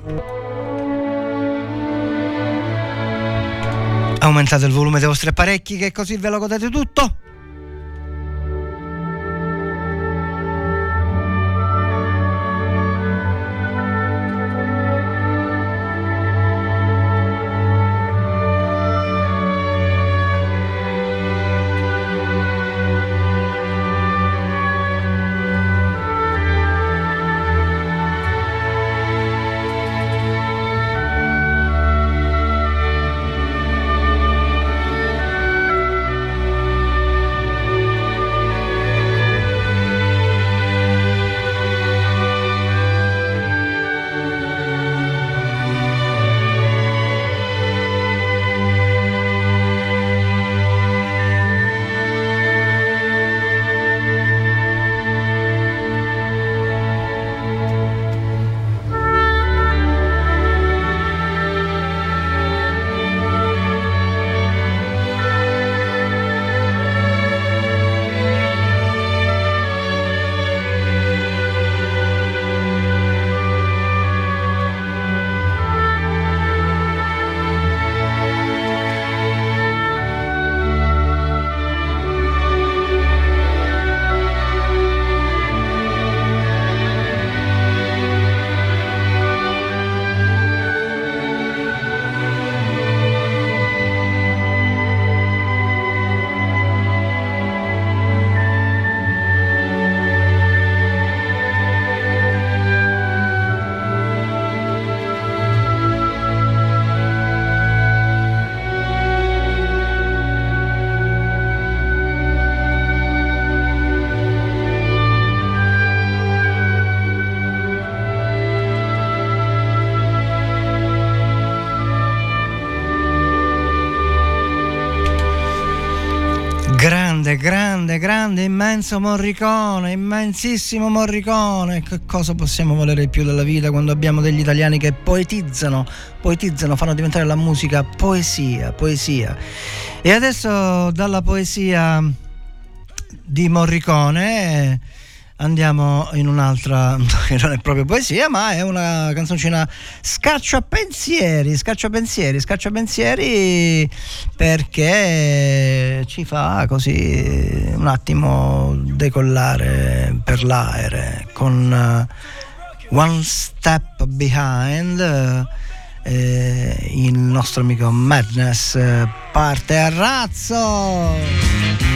B: Aumentate il volume dei vostri apparecchi che così ve lo godete tutto. Immenso Morricone, immensissimo Morricone. Che cosa possiamo volere più dalla vita quando abbiamo degli italiani che poetizzano, poetizzano, fanno diventare la musica poesia, poesia. E adesso dalla poesia di Morricone andiamo in un'altra che non è proprio poesia ma è una canzoncina scacciapensieri scacciapensieri scacciapensieri perché ci fa così un attimo decollare per l'aere con eh, One Step Behind eh, il nostro amico Madness eh, parte a razzo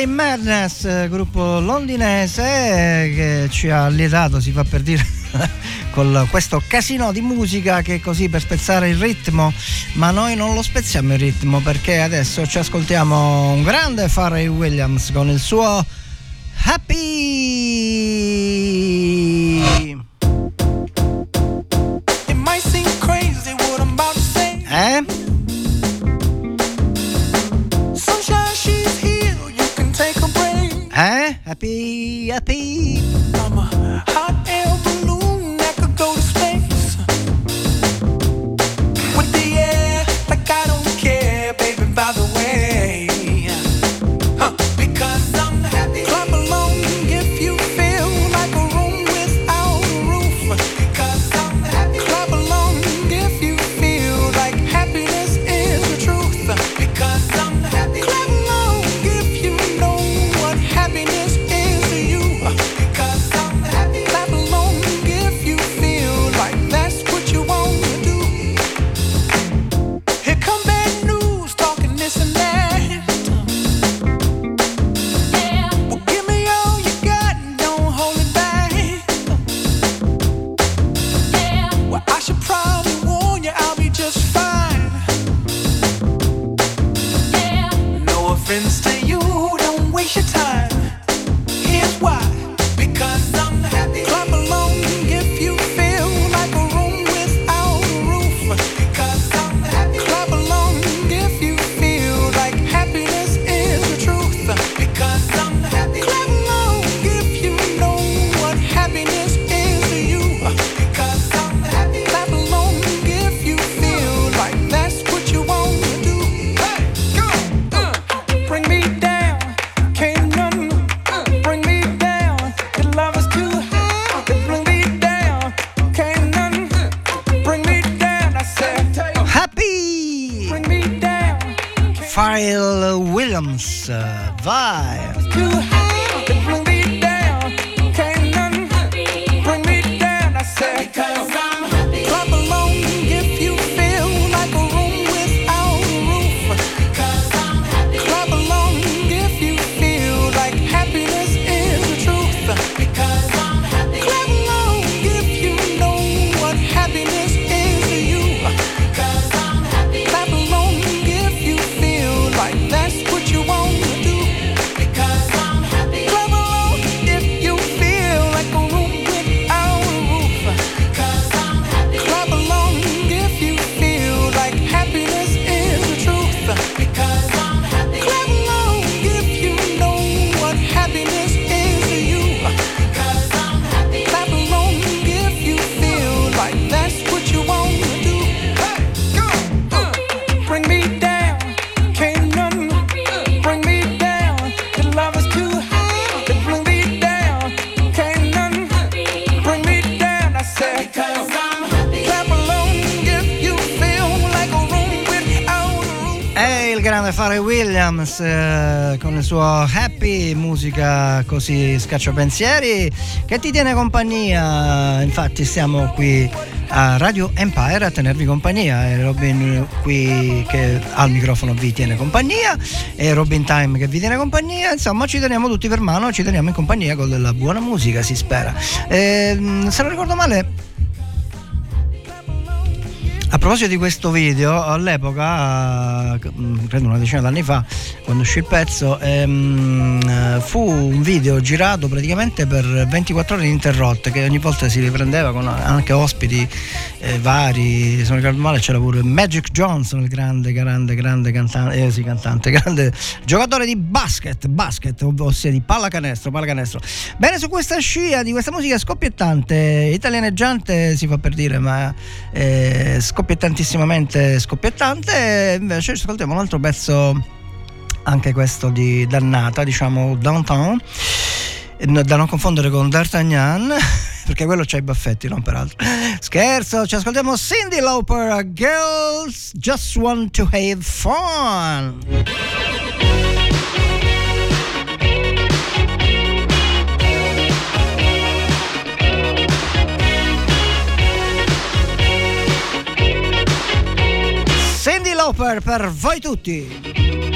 T: dei Madness, gruppo londinese che ci ha lietato, si fa per dire, con questo casino di musica che è così per spezzare il ritmo, ma noi non lo spezziamo il ritmo perché adesso ci ascoltiamo un grande Pharrell Williams con il suo Happy. Williams eh, con il suo happy, musica così scacciapensieri che ti tiene compagnia. Infatti stiamo qui a Radio Empire a tenervi compagnia. È Robin qui che al microfono vi tiene compagnia e Robin Time che vi tiene compagnia. Insomma ci teniamo tutti per mano, ci teniamo in compagnia con della buona musica si spera. Ehm, se non ricordo male proposito di questo video, all'epoca, eh, credo una decina d'anni fa, quando uscì il pezzo, ehm, eh, fu un video girato praticamente per 24 ore ininterrotte, che ogni volta si riprendeva con anche ospiti eh, vari, se non ricordo male c'era pure Magic Johnson, il grande, grande, grande cantante, eh, sì, cantante, grande giocatore di basket, basket, ossia di pallacanestro, pallacanestro. Bene, su questa scia di questa musica scoppiettante, italianeggiante si fa per dire, ma eh, scoppiettantisssimamente scoppiettante, invece ci ascoltiamo un altro pezzo, anche questo di Dannata, diciamo Downtown, da non confondere con D'Artagnan, perché quello c'ha i baffetti, non peraltro. Scherzo, ci ascoltiamo Cindy Lauper, Girls Just Want to Have Fun. Lauper per voi tutti.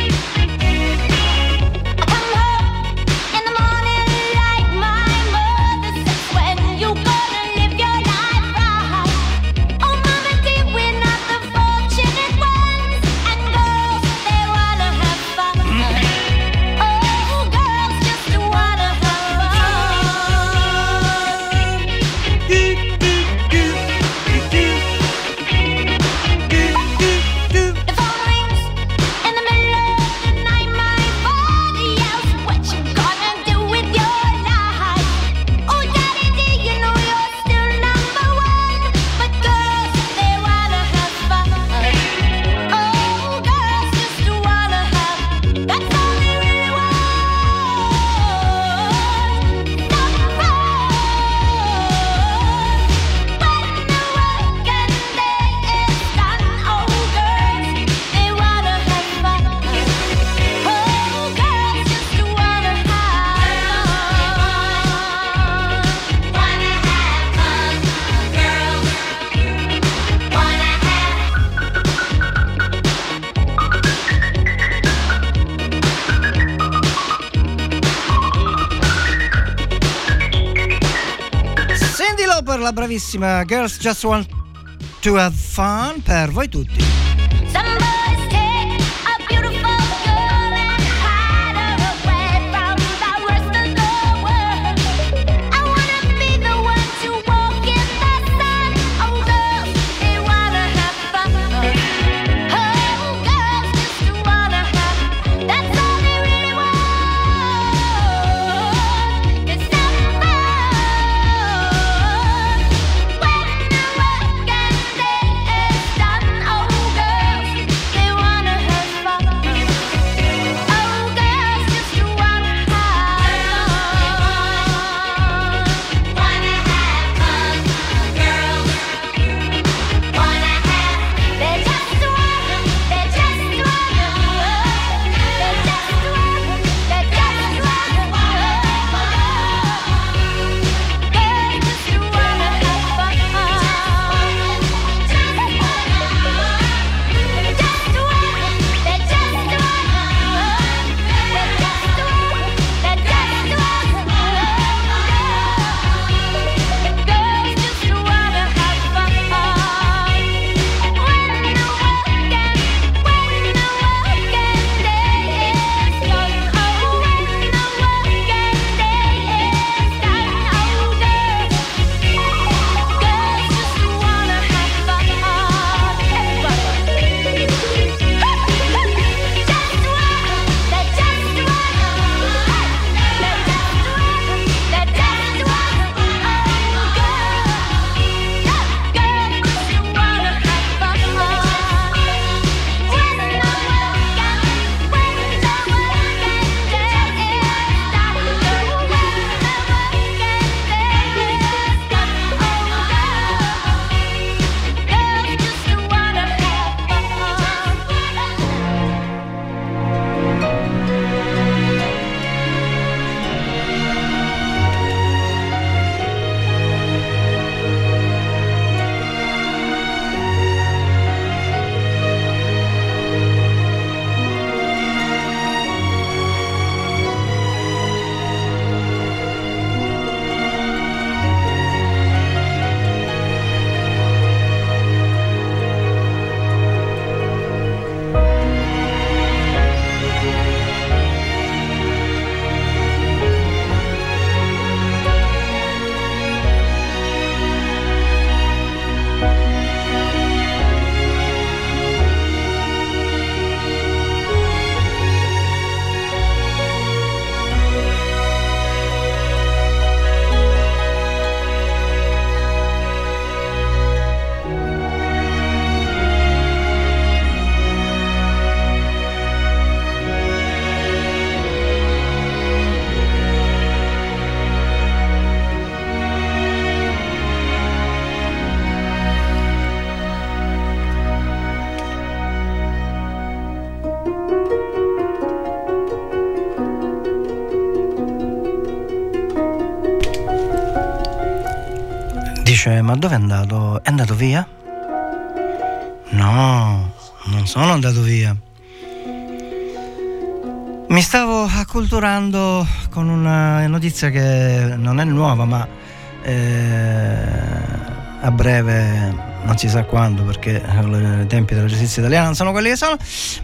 B: La bravissima Girls Just Want to Have Fun per voi tutti. Dice, ma dove è andato? È andato via? No, non sono andato via. Mi stavo acculturando con una notizia che non è nuova, ma eh, a breve non si sa quando perché i tempi della giustizia italiana non sono quelli che sono,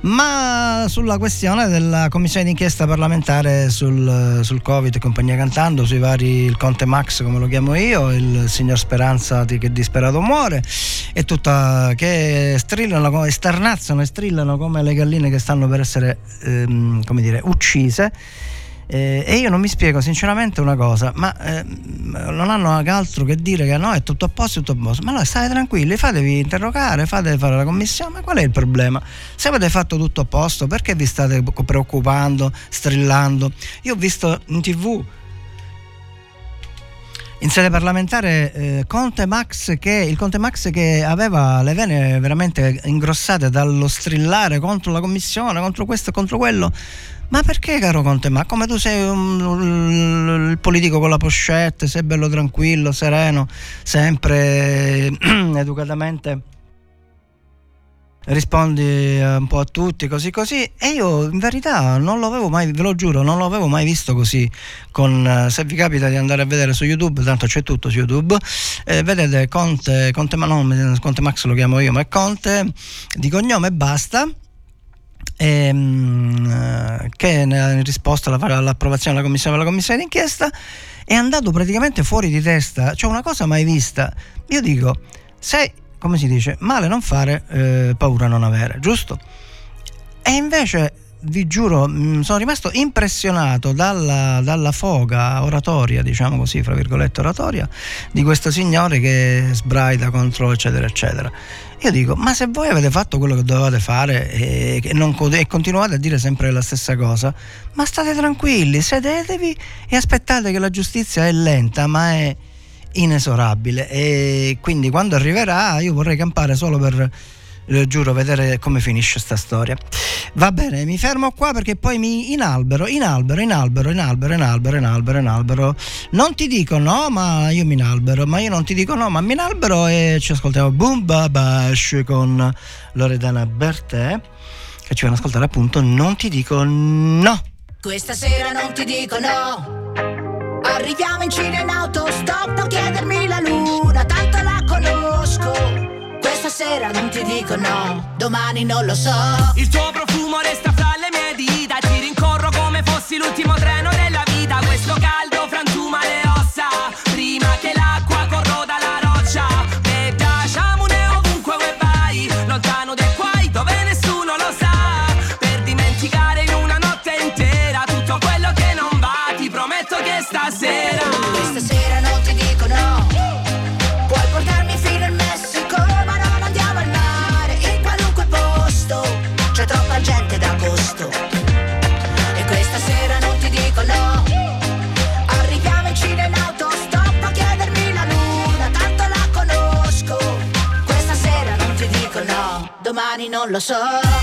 B: ma sulla questione della commissione d'inchiesta parlamentare sul, sul Covid e compagnia cantando, sui vari il Conte Max come lo chiamo io, il signor Speranza che disperato muore e tutta che strillano, starnazzano e strillano come le galline che stanno per essere ehm, come dire uccise. Eh, e io non mi spiego sinceramente una cosa, ma eh, non hanno altro che dire che no, è tutto a posto, tutto a posto. Ma allora state tranquilli, fatevi interrogare, fate fare la commissione, ma qual è il problema? Se avete fatto tutto a posto, perché vi state preoccupando, strillando? Io ho visto in tv in sede parlamentare eh, Conte Max che, il Conte Max che aveva le vene veramente ingrossate dallo strillare contro la commissione, contro questo e contro quello. Ma perché caro Conte Max? Come tu sei un- un- il politico con la pochette, sei bello tranquillo, sereno, sempre educatamente rispondi eh, un po' a tutti, così così. E io in verità non l'avevo mai, ve lo giuro, non l'avevo mai visto così. Con, eh, se vi capita di andare a vedere su YouTube, tanto c'è tutto su YouTube, eh, vedete Conte, Conte, ma no, Conte Max lo chiamo io, ma è Conte di cognome e basta. Ehm, che in risposta alla- all'approvazione della commissione, della commissione d'inchiesta è andato praticamente fuori di testa, cioè una cosa mai vista. Io dico, se, come si dice, male non fare, eh, paura non avere, giusto? E invece vi giuro, mh, sono rimasto impressionato dalla, dalla foga oratoria, diciamo così, fra virgolette oratoria, di questo signore che sbraida contro eccetera eccetera. Io dico, ma se voi avete fatto quello che dovevate fare e, e non e continuate a dire sempre la stessa cosa, ma state tranquilli, sedetevi e aspettate che la giustizia è lenta, ma è inesorabile. E quindi quando arriverà io vorrei campare solo per eh, giuro vedere come finisce sta storia va bene mi fermo qua perché poi mi inalbero inalbero inalbero inalbero inalbero inalbero inalbero non ti dico no ma io mi inalbero ma io non ti dico no ma mi inalbero e ci ascoltiamo Boom Babash con Loredana Bertè che ci vanno ad ascoltare appunto non ti dico no
U: Questa sera non ti dico no. Arriviamo in Cina in autostop, non chiedermi la conosco. Questa sera non ti dico no, domani non lo so.
C: Il tuo profumo resta fra le mie dita Ti rincorro come fossi l'ultimo treno
U: domani non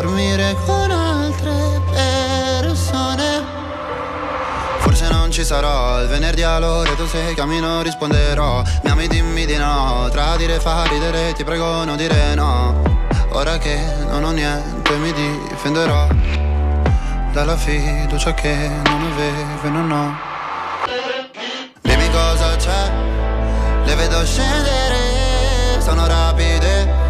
V: Dormire con altre persone. Ci sarò Il venerdì all'ora tu se chiami non risponderò. Mi ami dimmi di no Tradire fa ridere ti prego non dire no. Ora che non ho niente mi difenderò Dalla fiducia che non avevo e non ho. Dimmi cosa c'è Le vedo scendere Sono rapide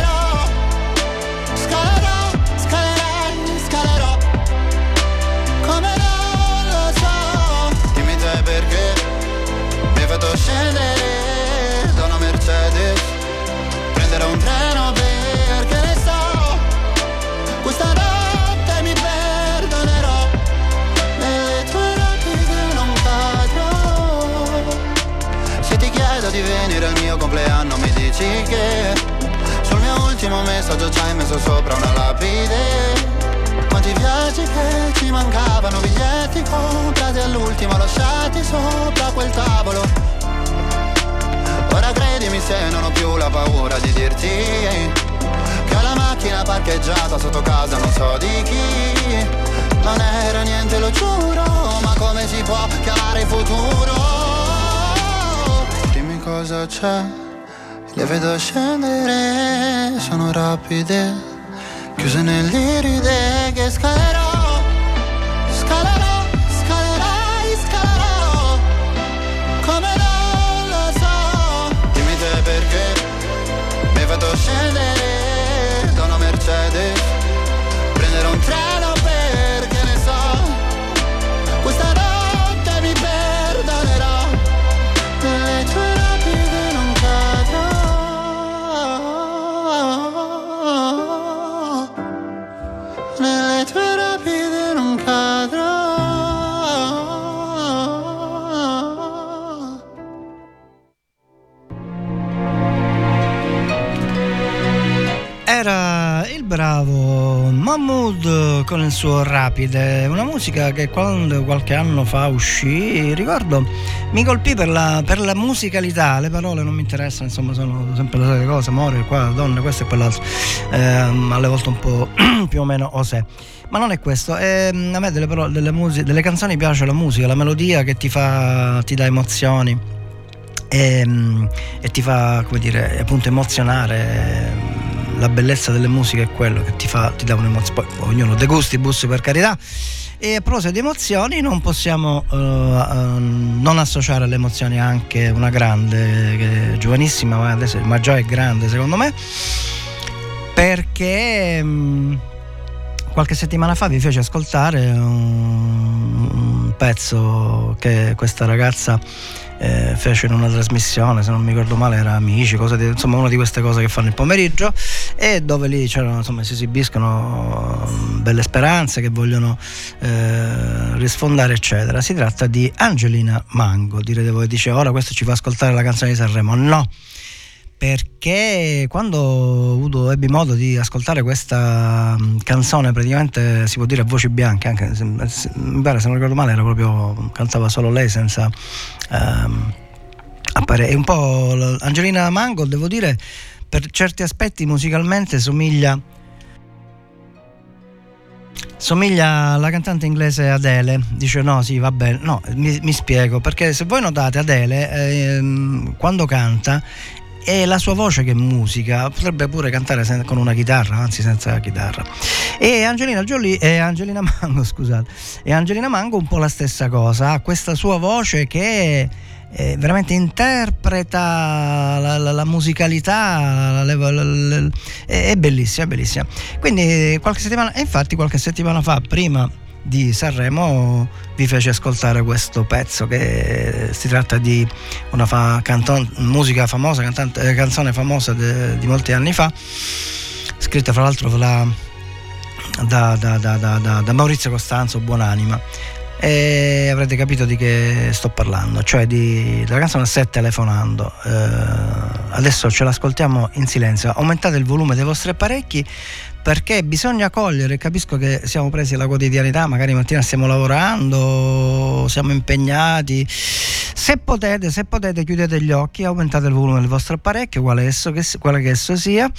V: fatto scendere da una Mercedes, prenderò un treno perché ne so. Questa notte mi perdonerò. Nelle tue rapide non cadrò Se ti chiedo di venire al mio compleanno Mi dici che Sul mio ultimo messaggio ci hai messo sopra una lapide quanti viaggi che ci mancavano, biglietti comprati all'ultimo lasciati sopra quel tavolo. Ora credimi se non ho più la paura di dirti che ho la macchina parcheggiata sotto casa non so di chi. Non era niente, lo giuro, ma come si può chiamare futuro? Dimmi cosa c'è, le vedo scendere, sono rapide, chiuse nell'iride che scalerò, scalerò,
B: Era il bravo Mahmood con il suo Rapide, una musica che quando qualche anno fa uscì, ricordo, mi colpì per la, per la musicalità, le parole non mi interessano, insomma sono sempre le solite cose, amore, qua, donna, questo e quell'altro, Ehm, alle volte un po' più o meno osè. Ma non è questo, ehm, a me delle, parole, delle, musiche, delle canzoni piace la musica, la melodia che ti fa, ti dà emozioni e, e ti fa, come dire, appunto emozionare la bellezza delle musiche è quello che ti fa, ti dà un'emozione. Poi ognuno dei gusti, bus per carità. E a proposito di emozioni, non possiamo eh, eh, non associare alle emozioni anche una grande, giovanissima, ma adesso ma già è grande secondo me, perché mh, qualche settimana fa vi fece ascoltare un, un pezzo che questa ragazza eh, in una trasmissione, se non mi ricordo male era Amici, di- insomma una di queste cose che fanno il pomeriggio e dove lì insomma, si esibiscono mm, belle speranze che vogliono eh, risfondare eccetera. Si tratta di Angelina Mango, direte voi, dice ora questo ci fa ascoltare la canzone di Sanremo. No, perché quando avuto, ebbi modo di ascoltare questa mm, canzone praticamente si può dire a voci bianche anche se, se- mi pare se non ricordo male era proprio cantava solo lei senza ehm, apparire è un po' Angelina Mango devo dire per certi aspetti musicalmente somiglia somiglia alla cantante inglese Adele. Dice no sì va bene. No mi, mi spiego perché se voi notate Adele ehm, quando canta è la sua voce che è musica, potrebbe pure cantare sen- con una chitarra, anzi senza chitarra. E Angelina Jolie e Angelina Mango, scusate, e Angelina Mango un po' la stessa cosa, ha questa sua voce che eh, veramente interpreta la, la- la musicalità, la- è, bellissima, è bellissima. Quindi qualche settimana, e infatti qualche settimana fa, prima di Sanremo, vi fece ascoltare questo pezzo che si tratta di una fa- canton- musica famosa, cantante- eh, canzone famosa de- di molti anni fa, scritta fra l'altro la- da, da- da- da- Maurizio Costanzo, Buonanima. E avrete capito di che sto parlando, cioè di, della canzone Se telefonando. Eh, adesso ce l'ascoltiamo in silenzio. Aumentate il volume dei vostri apparecchi perché bisogna cogliere, capisco che siamo presi alla quotidianità, magari mattina stiamo lavorando, siamo impegnati. Se potete, se potete chiudete gli occhi, aumentate il volume del vostro apparecchio, quale, esso che, quale che esso sia.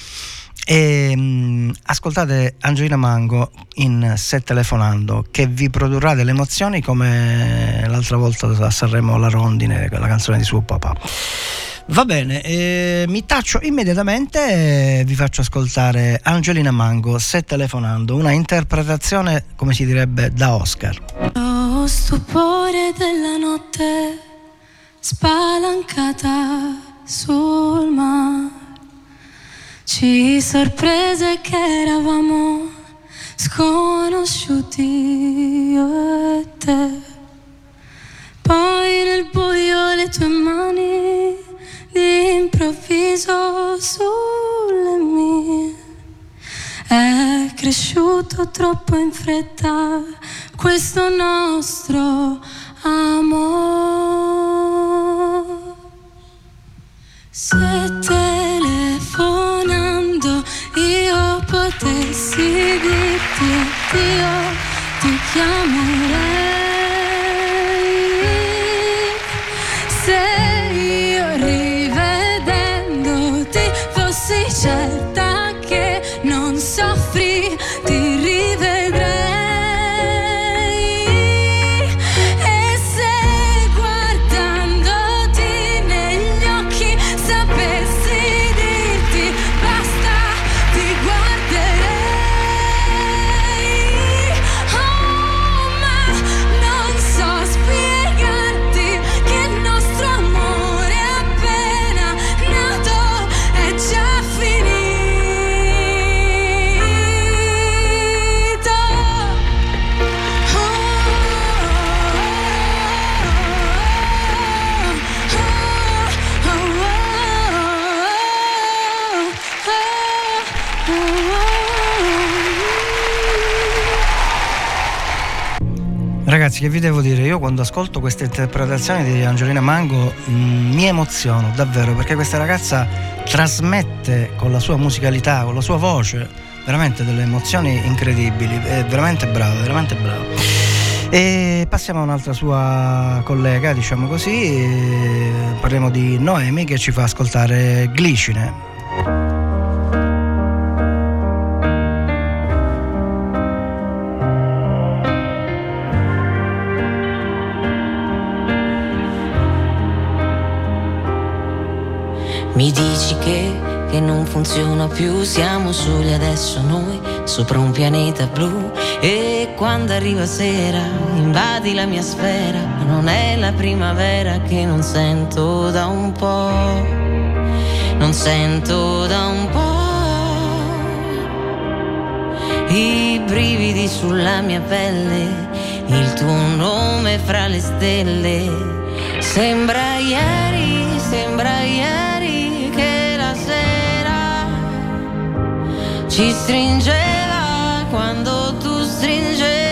B: E mm, ascoltate Angelina Mango in Se telefonando che vi produrrà delle emozioni come l'altra volta a Sanremo La Rondine, la canzone di suo papà. Va bene, eh, mi taccio immediatamente e vi faccio ascoltare Angelina Mango Se telefonando, una interpretazione come si direbbe da Oscar.
A: Lo stupore della notte spalancata sul mare ci sorprese che eravamo sconosciuti io e te. Poi nel buio le tue mani d'improvviso sulle mie. È cresciuto troppo in fretta questo nostro amore. Se telefonando io potessi dirti addio, ti chiamerei.
B: Ragazzi, che vi devo dire? Io quando ascolto queste interpretazioni di Angelina Mango mm, mi emoziono davvero perché questa ragazza trasmette con la sua musicalità, con la sua voce, veramente delle emozioni incredibili. È veramente brava, veramente brava. E passiamo a un'altra sua collega, diciamo così, parliamo di Noemi che ci fa ascoltare Glicine.
W: Mi dici che, che non funziona più, siamo soli adesso noi, sopra un pianeta blu. E quando arriva sera, invadi la mia sfera, non è la primavera che non sento da un po', non sento da un po'. I brividi sulla mia pelle, il tuo nome fra le stelle. Sembra ieri, sembra ieri ci stringeva quando tu stringevi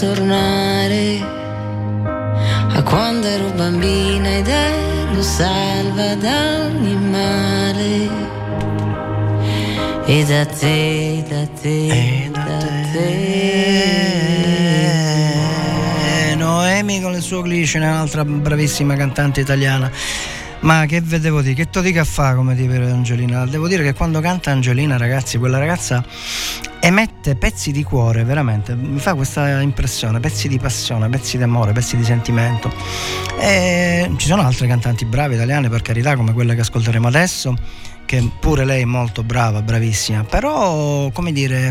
W: tornare a quando ero bambina ed ero salva da ogni male. E da te, da te, da
B: Eh, Noemi con il suo glicine, un'altra bravissima cantante italiana. Ma che ve devo dire? Che to dica fa come dire Angelina? Devo dire che quando canta Angelina, ragazzi, quella ragazza emette pezzi di cuore, veramente. Mi fa questa impressione, pezzi di passione, pezzi di amore, pezzi di sentimento. E ci sono altre cantanti brave italiane, per carità, come quella che ascolteremo adesso che pure lei è molto brava, bravissima, però come dire,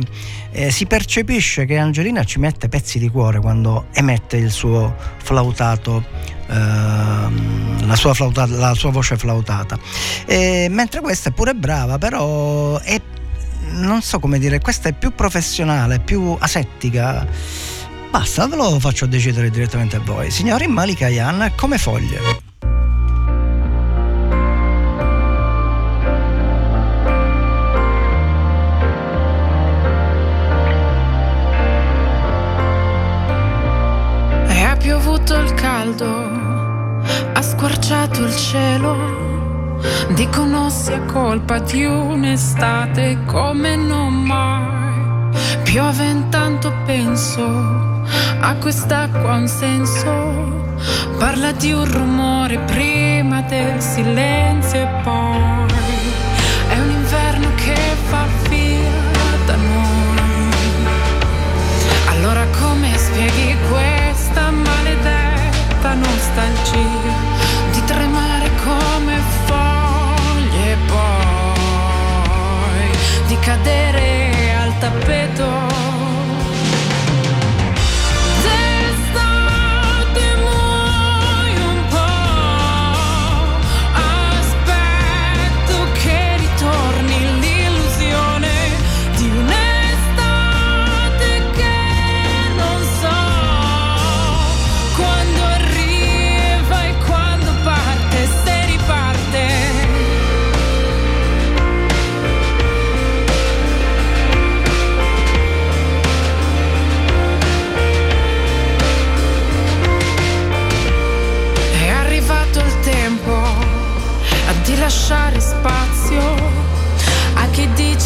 B: eh, si percepisce che Angelina ci mette pezzi di cuore quando emette il suo flautato, ehm, la, sua flautata la sua voce flautata. E, mentre questa è pure brava, però è, non so come dire, questa è più professionale, più asettica. Basta, ve lo faccio decidere direttamente a voi. Signori Malika Yan, come foglie.
A: Ha piovuto il caldo, ha squarciato il cielo. Dicono sia colpa di un'estate come non mai. Piove intanto penso, a quest'acqua un senso. Parla di un rumore prima del silenzio e poi. È un inverno che fa via da noi. Allora come spieghi questa maledetta nostalgia cadere al tappeto?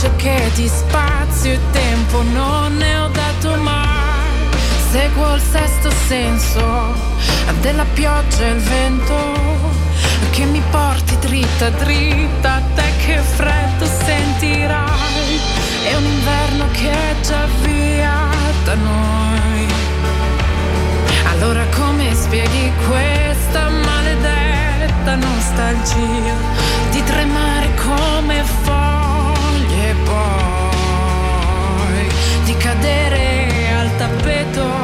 A: Dice che di spazio e tempo non ne ho dato mai. Seguo il sesto senso della pioggia e il vento che mi porti dritta dritta, te che freddo sentirai. È un inverno che è già via da noi. Allora come spieghi questa maledetta nostalgia di tremare come foglie e poi di cadere al tappeto.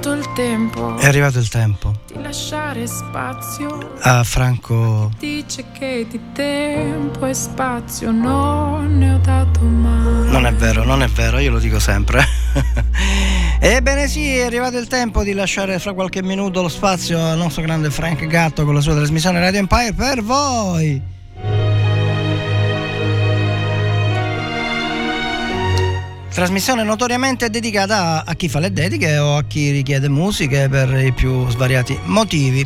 A: Arrivato il tempo
B: È arrivato il tempo.
A: di lasciare spazio.
B: A Franco
A: Dice che di tempo e spazio non ne ho dato mai.
B: Non è vero, non è vero, io lo dico sempre. Ebbene sì, è arrivato il tempo di lasciare fra qualche minuto lo spazio al nostro grande Frank Gatto con la sua trasmissione Radio Empire per voi. Trasmissione notoriamente dedicata a chi fa le dediche o a chi richiede musiche per i più svariati motivi.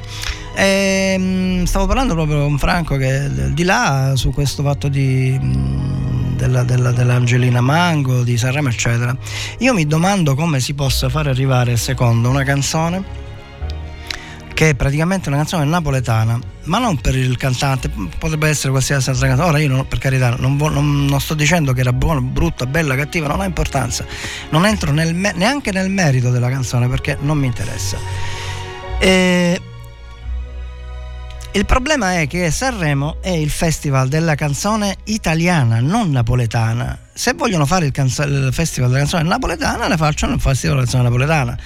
B: Ehm, stavo parlando proprio con Franco che di là su questo fatto di, della, della- dell'Angelina Mango, di Sanremo, eccetera. Io mi domando come si possa fare arrivare secondo una canzone che è praticamente una canzone napoletana, ma non per il cantante, potrebbe essere qualsiasi altra canzone. Ora io non- per carità non, non- non sto dicendo che era buona, brutta, bella, cattiva, non ha importanza. Non entro nel neanche nel merito della canzone perché non mi interessa. E il problema è che Sanremo è il festival della canzone italiana, non napoletana. Se vogliono fare il, canzo- il festival della canzone napoletana, ne facciano il festival della canzone napoletana.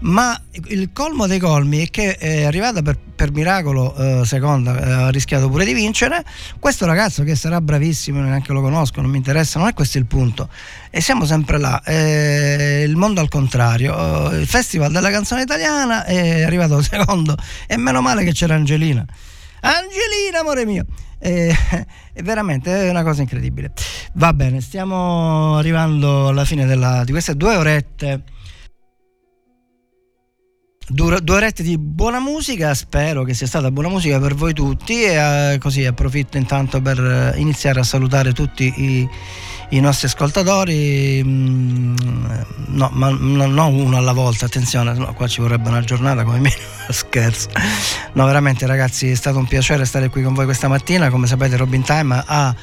B: Ma il colmo dei colmi è che è arrivata per, per miracolo eh, seconda, eh, ha rischiato pure di vincere. Questo ragazzo che sarà bravissimo, neanche lo conosco, non mi interessa, non è questo il punto. E siamo sempre là. eh, il mondo al contrario. Eh, il festival della canzone italiana è arrivato secondo e meno male che c'era Angelina. Angelina, amore mio! Eh, è veramente una cosa incredibile. Va bene, stiamo arrivando alla fine della- di queste due orette. Due, due orette di buona musica, spero che sia stata buona musica per voi tutti e eh, così approfitto intanto per eh, iniziare a salutare tutti i, i nostri ascoltatori, mm, no, ma no, non uno alla volta, attenzione, no, qua ci vorrebbe una giornata come meno, scherzo. No, veramente ragazzi è stato un piacere stare qui con voi questa mattina, come sapete Robin Time ha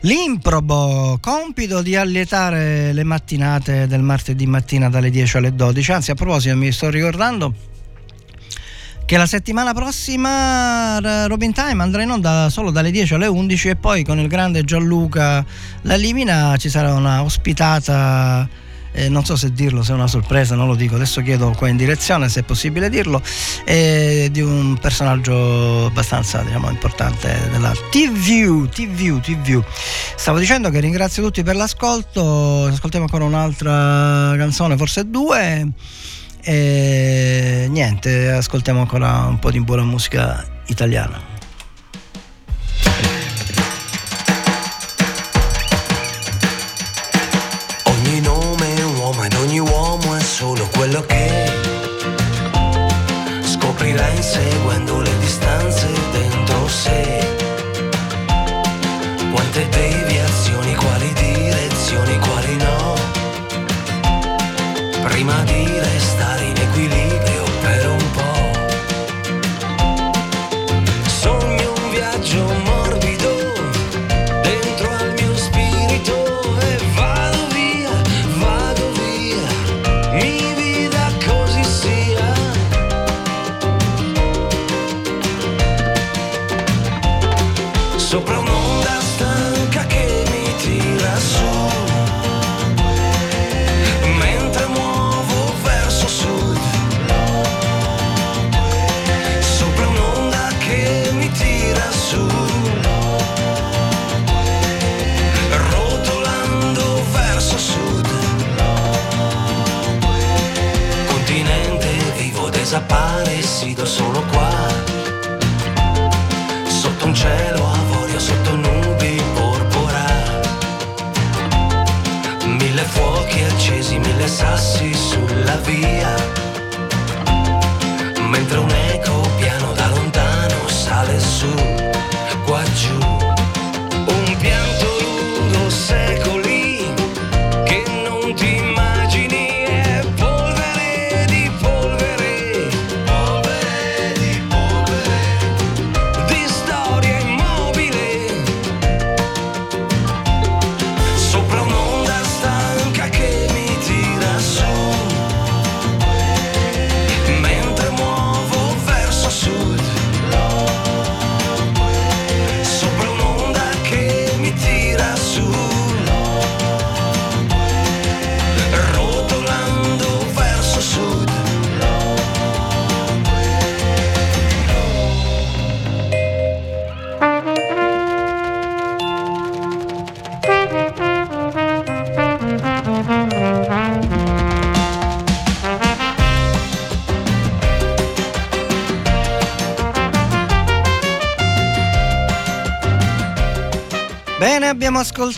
B: l'improbo compito di allietare le mattinate del martedì mattina dalle 10 alle 12. Anzi, a proposito, mi sto ricordando che la settimana prossima R- Robin Time andrà in onda solo dalle 10 alle 11 e poi con il grande Gianluca La Limina ci sarà una ospitata eh, non so se dirlo, se è una sorpresa, non lo dico, adesso chiedo qua in direzione se è possibile dirlo, eh, di un personaggio abbastanza diciamo, importante della TV, TV, TV. Stavo dicendo che ringrazio tutti per l'ascolto, ascoltiamo ancora un'altra canzone, forse due, e niente, ascoltiamo ancora un po' di buona musica italiana.
O: Quello che scoprirà inseguendo le desaparecido solo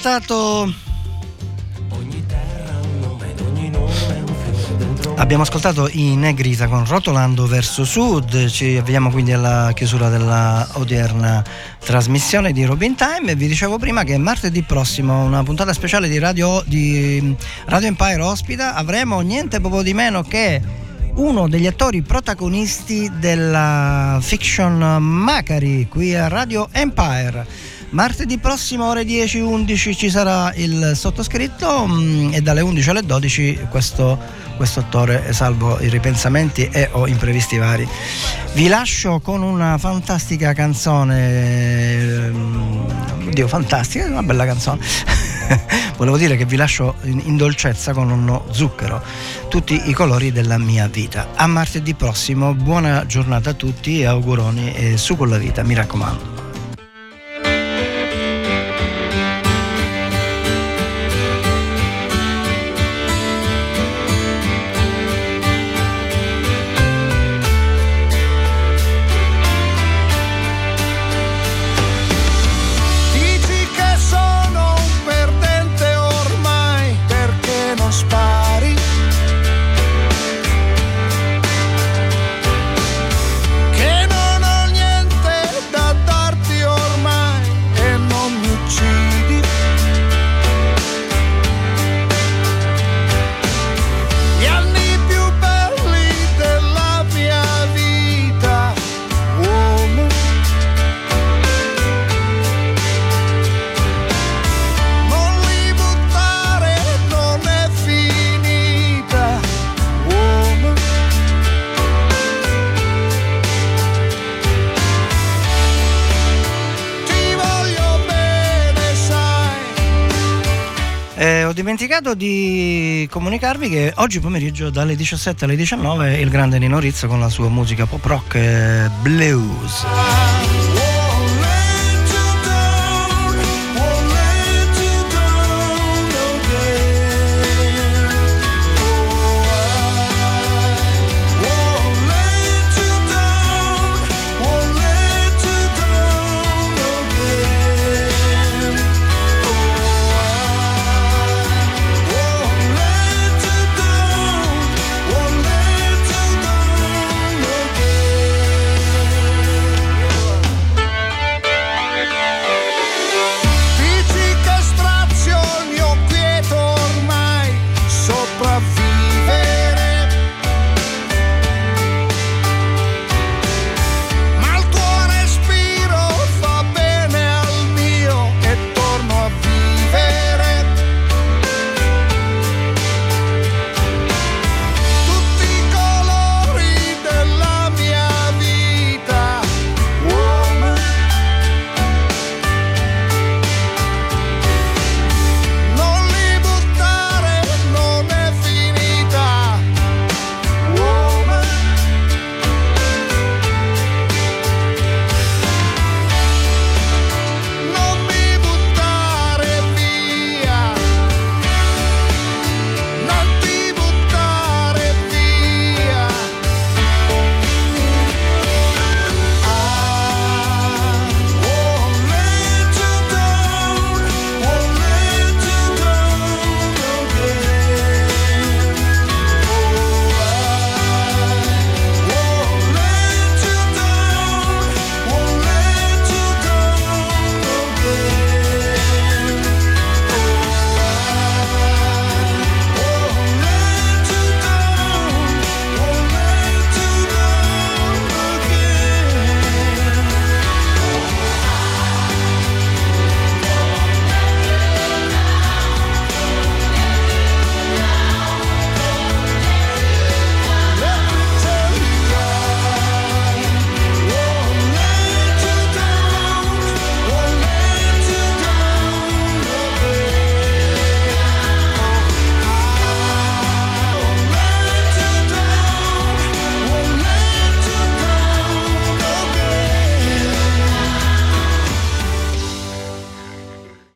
B: ascoltato. Abbiamo ascoltato i Negrita con Rotolando verso Sud, ci avviamo quindi alla chiusura della odierna trasmissione di Robin Time e vi dicevo prima che martedì prossimo una puntata speciale di Radio, di Radio Empire ospita avremo niente poco di meno che uno degli attori protagonisti della fiction Macari qui a Radio Empire. Martedì prossimo ore 10-11 ci sarà il sottoscritto mm, e dalle 11 alle 12 questo, questo attore, salvo i ripensamenti e o imprevisti vari. Vi lascio con una fantastica canzone, mm, oddio fantastica, una bella canzone. Volevo dire che vi lascio in, in dolcezza con uno zucchero, tutti i colori della mia vita. A martedì prossimo, buona giornata a tutti e auguroni e su con la vita, mi raccomando. Dimenticato di comunicarvi che oggi pomeriggio dalle 17 alle 19 il grande Nino Rizzo con la sua musica pop rock e blues.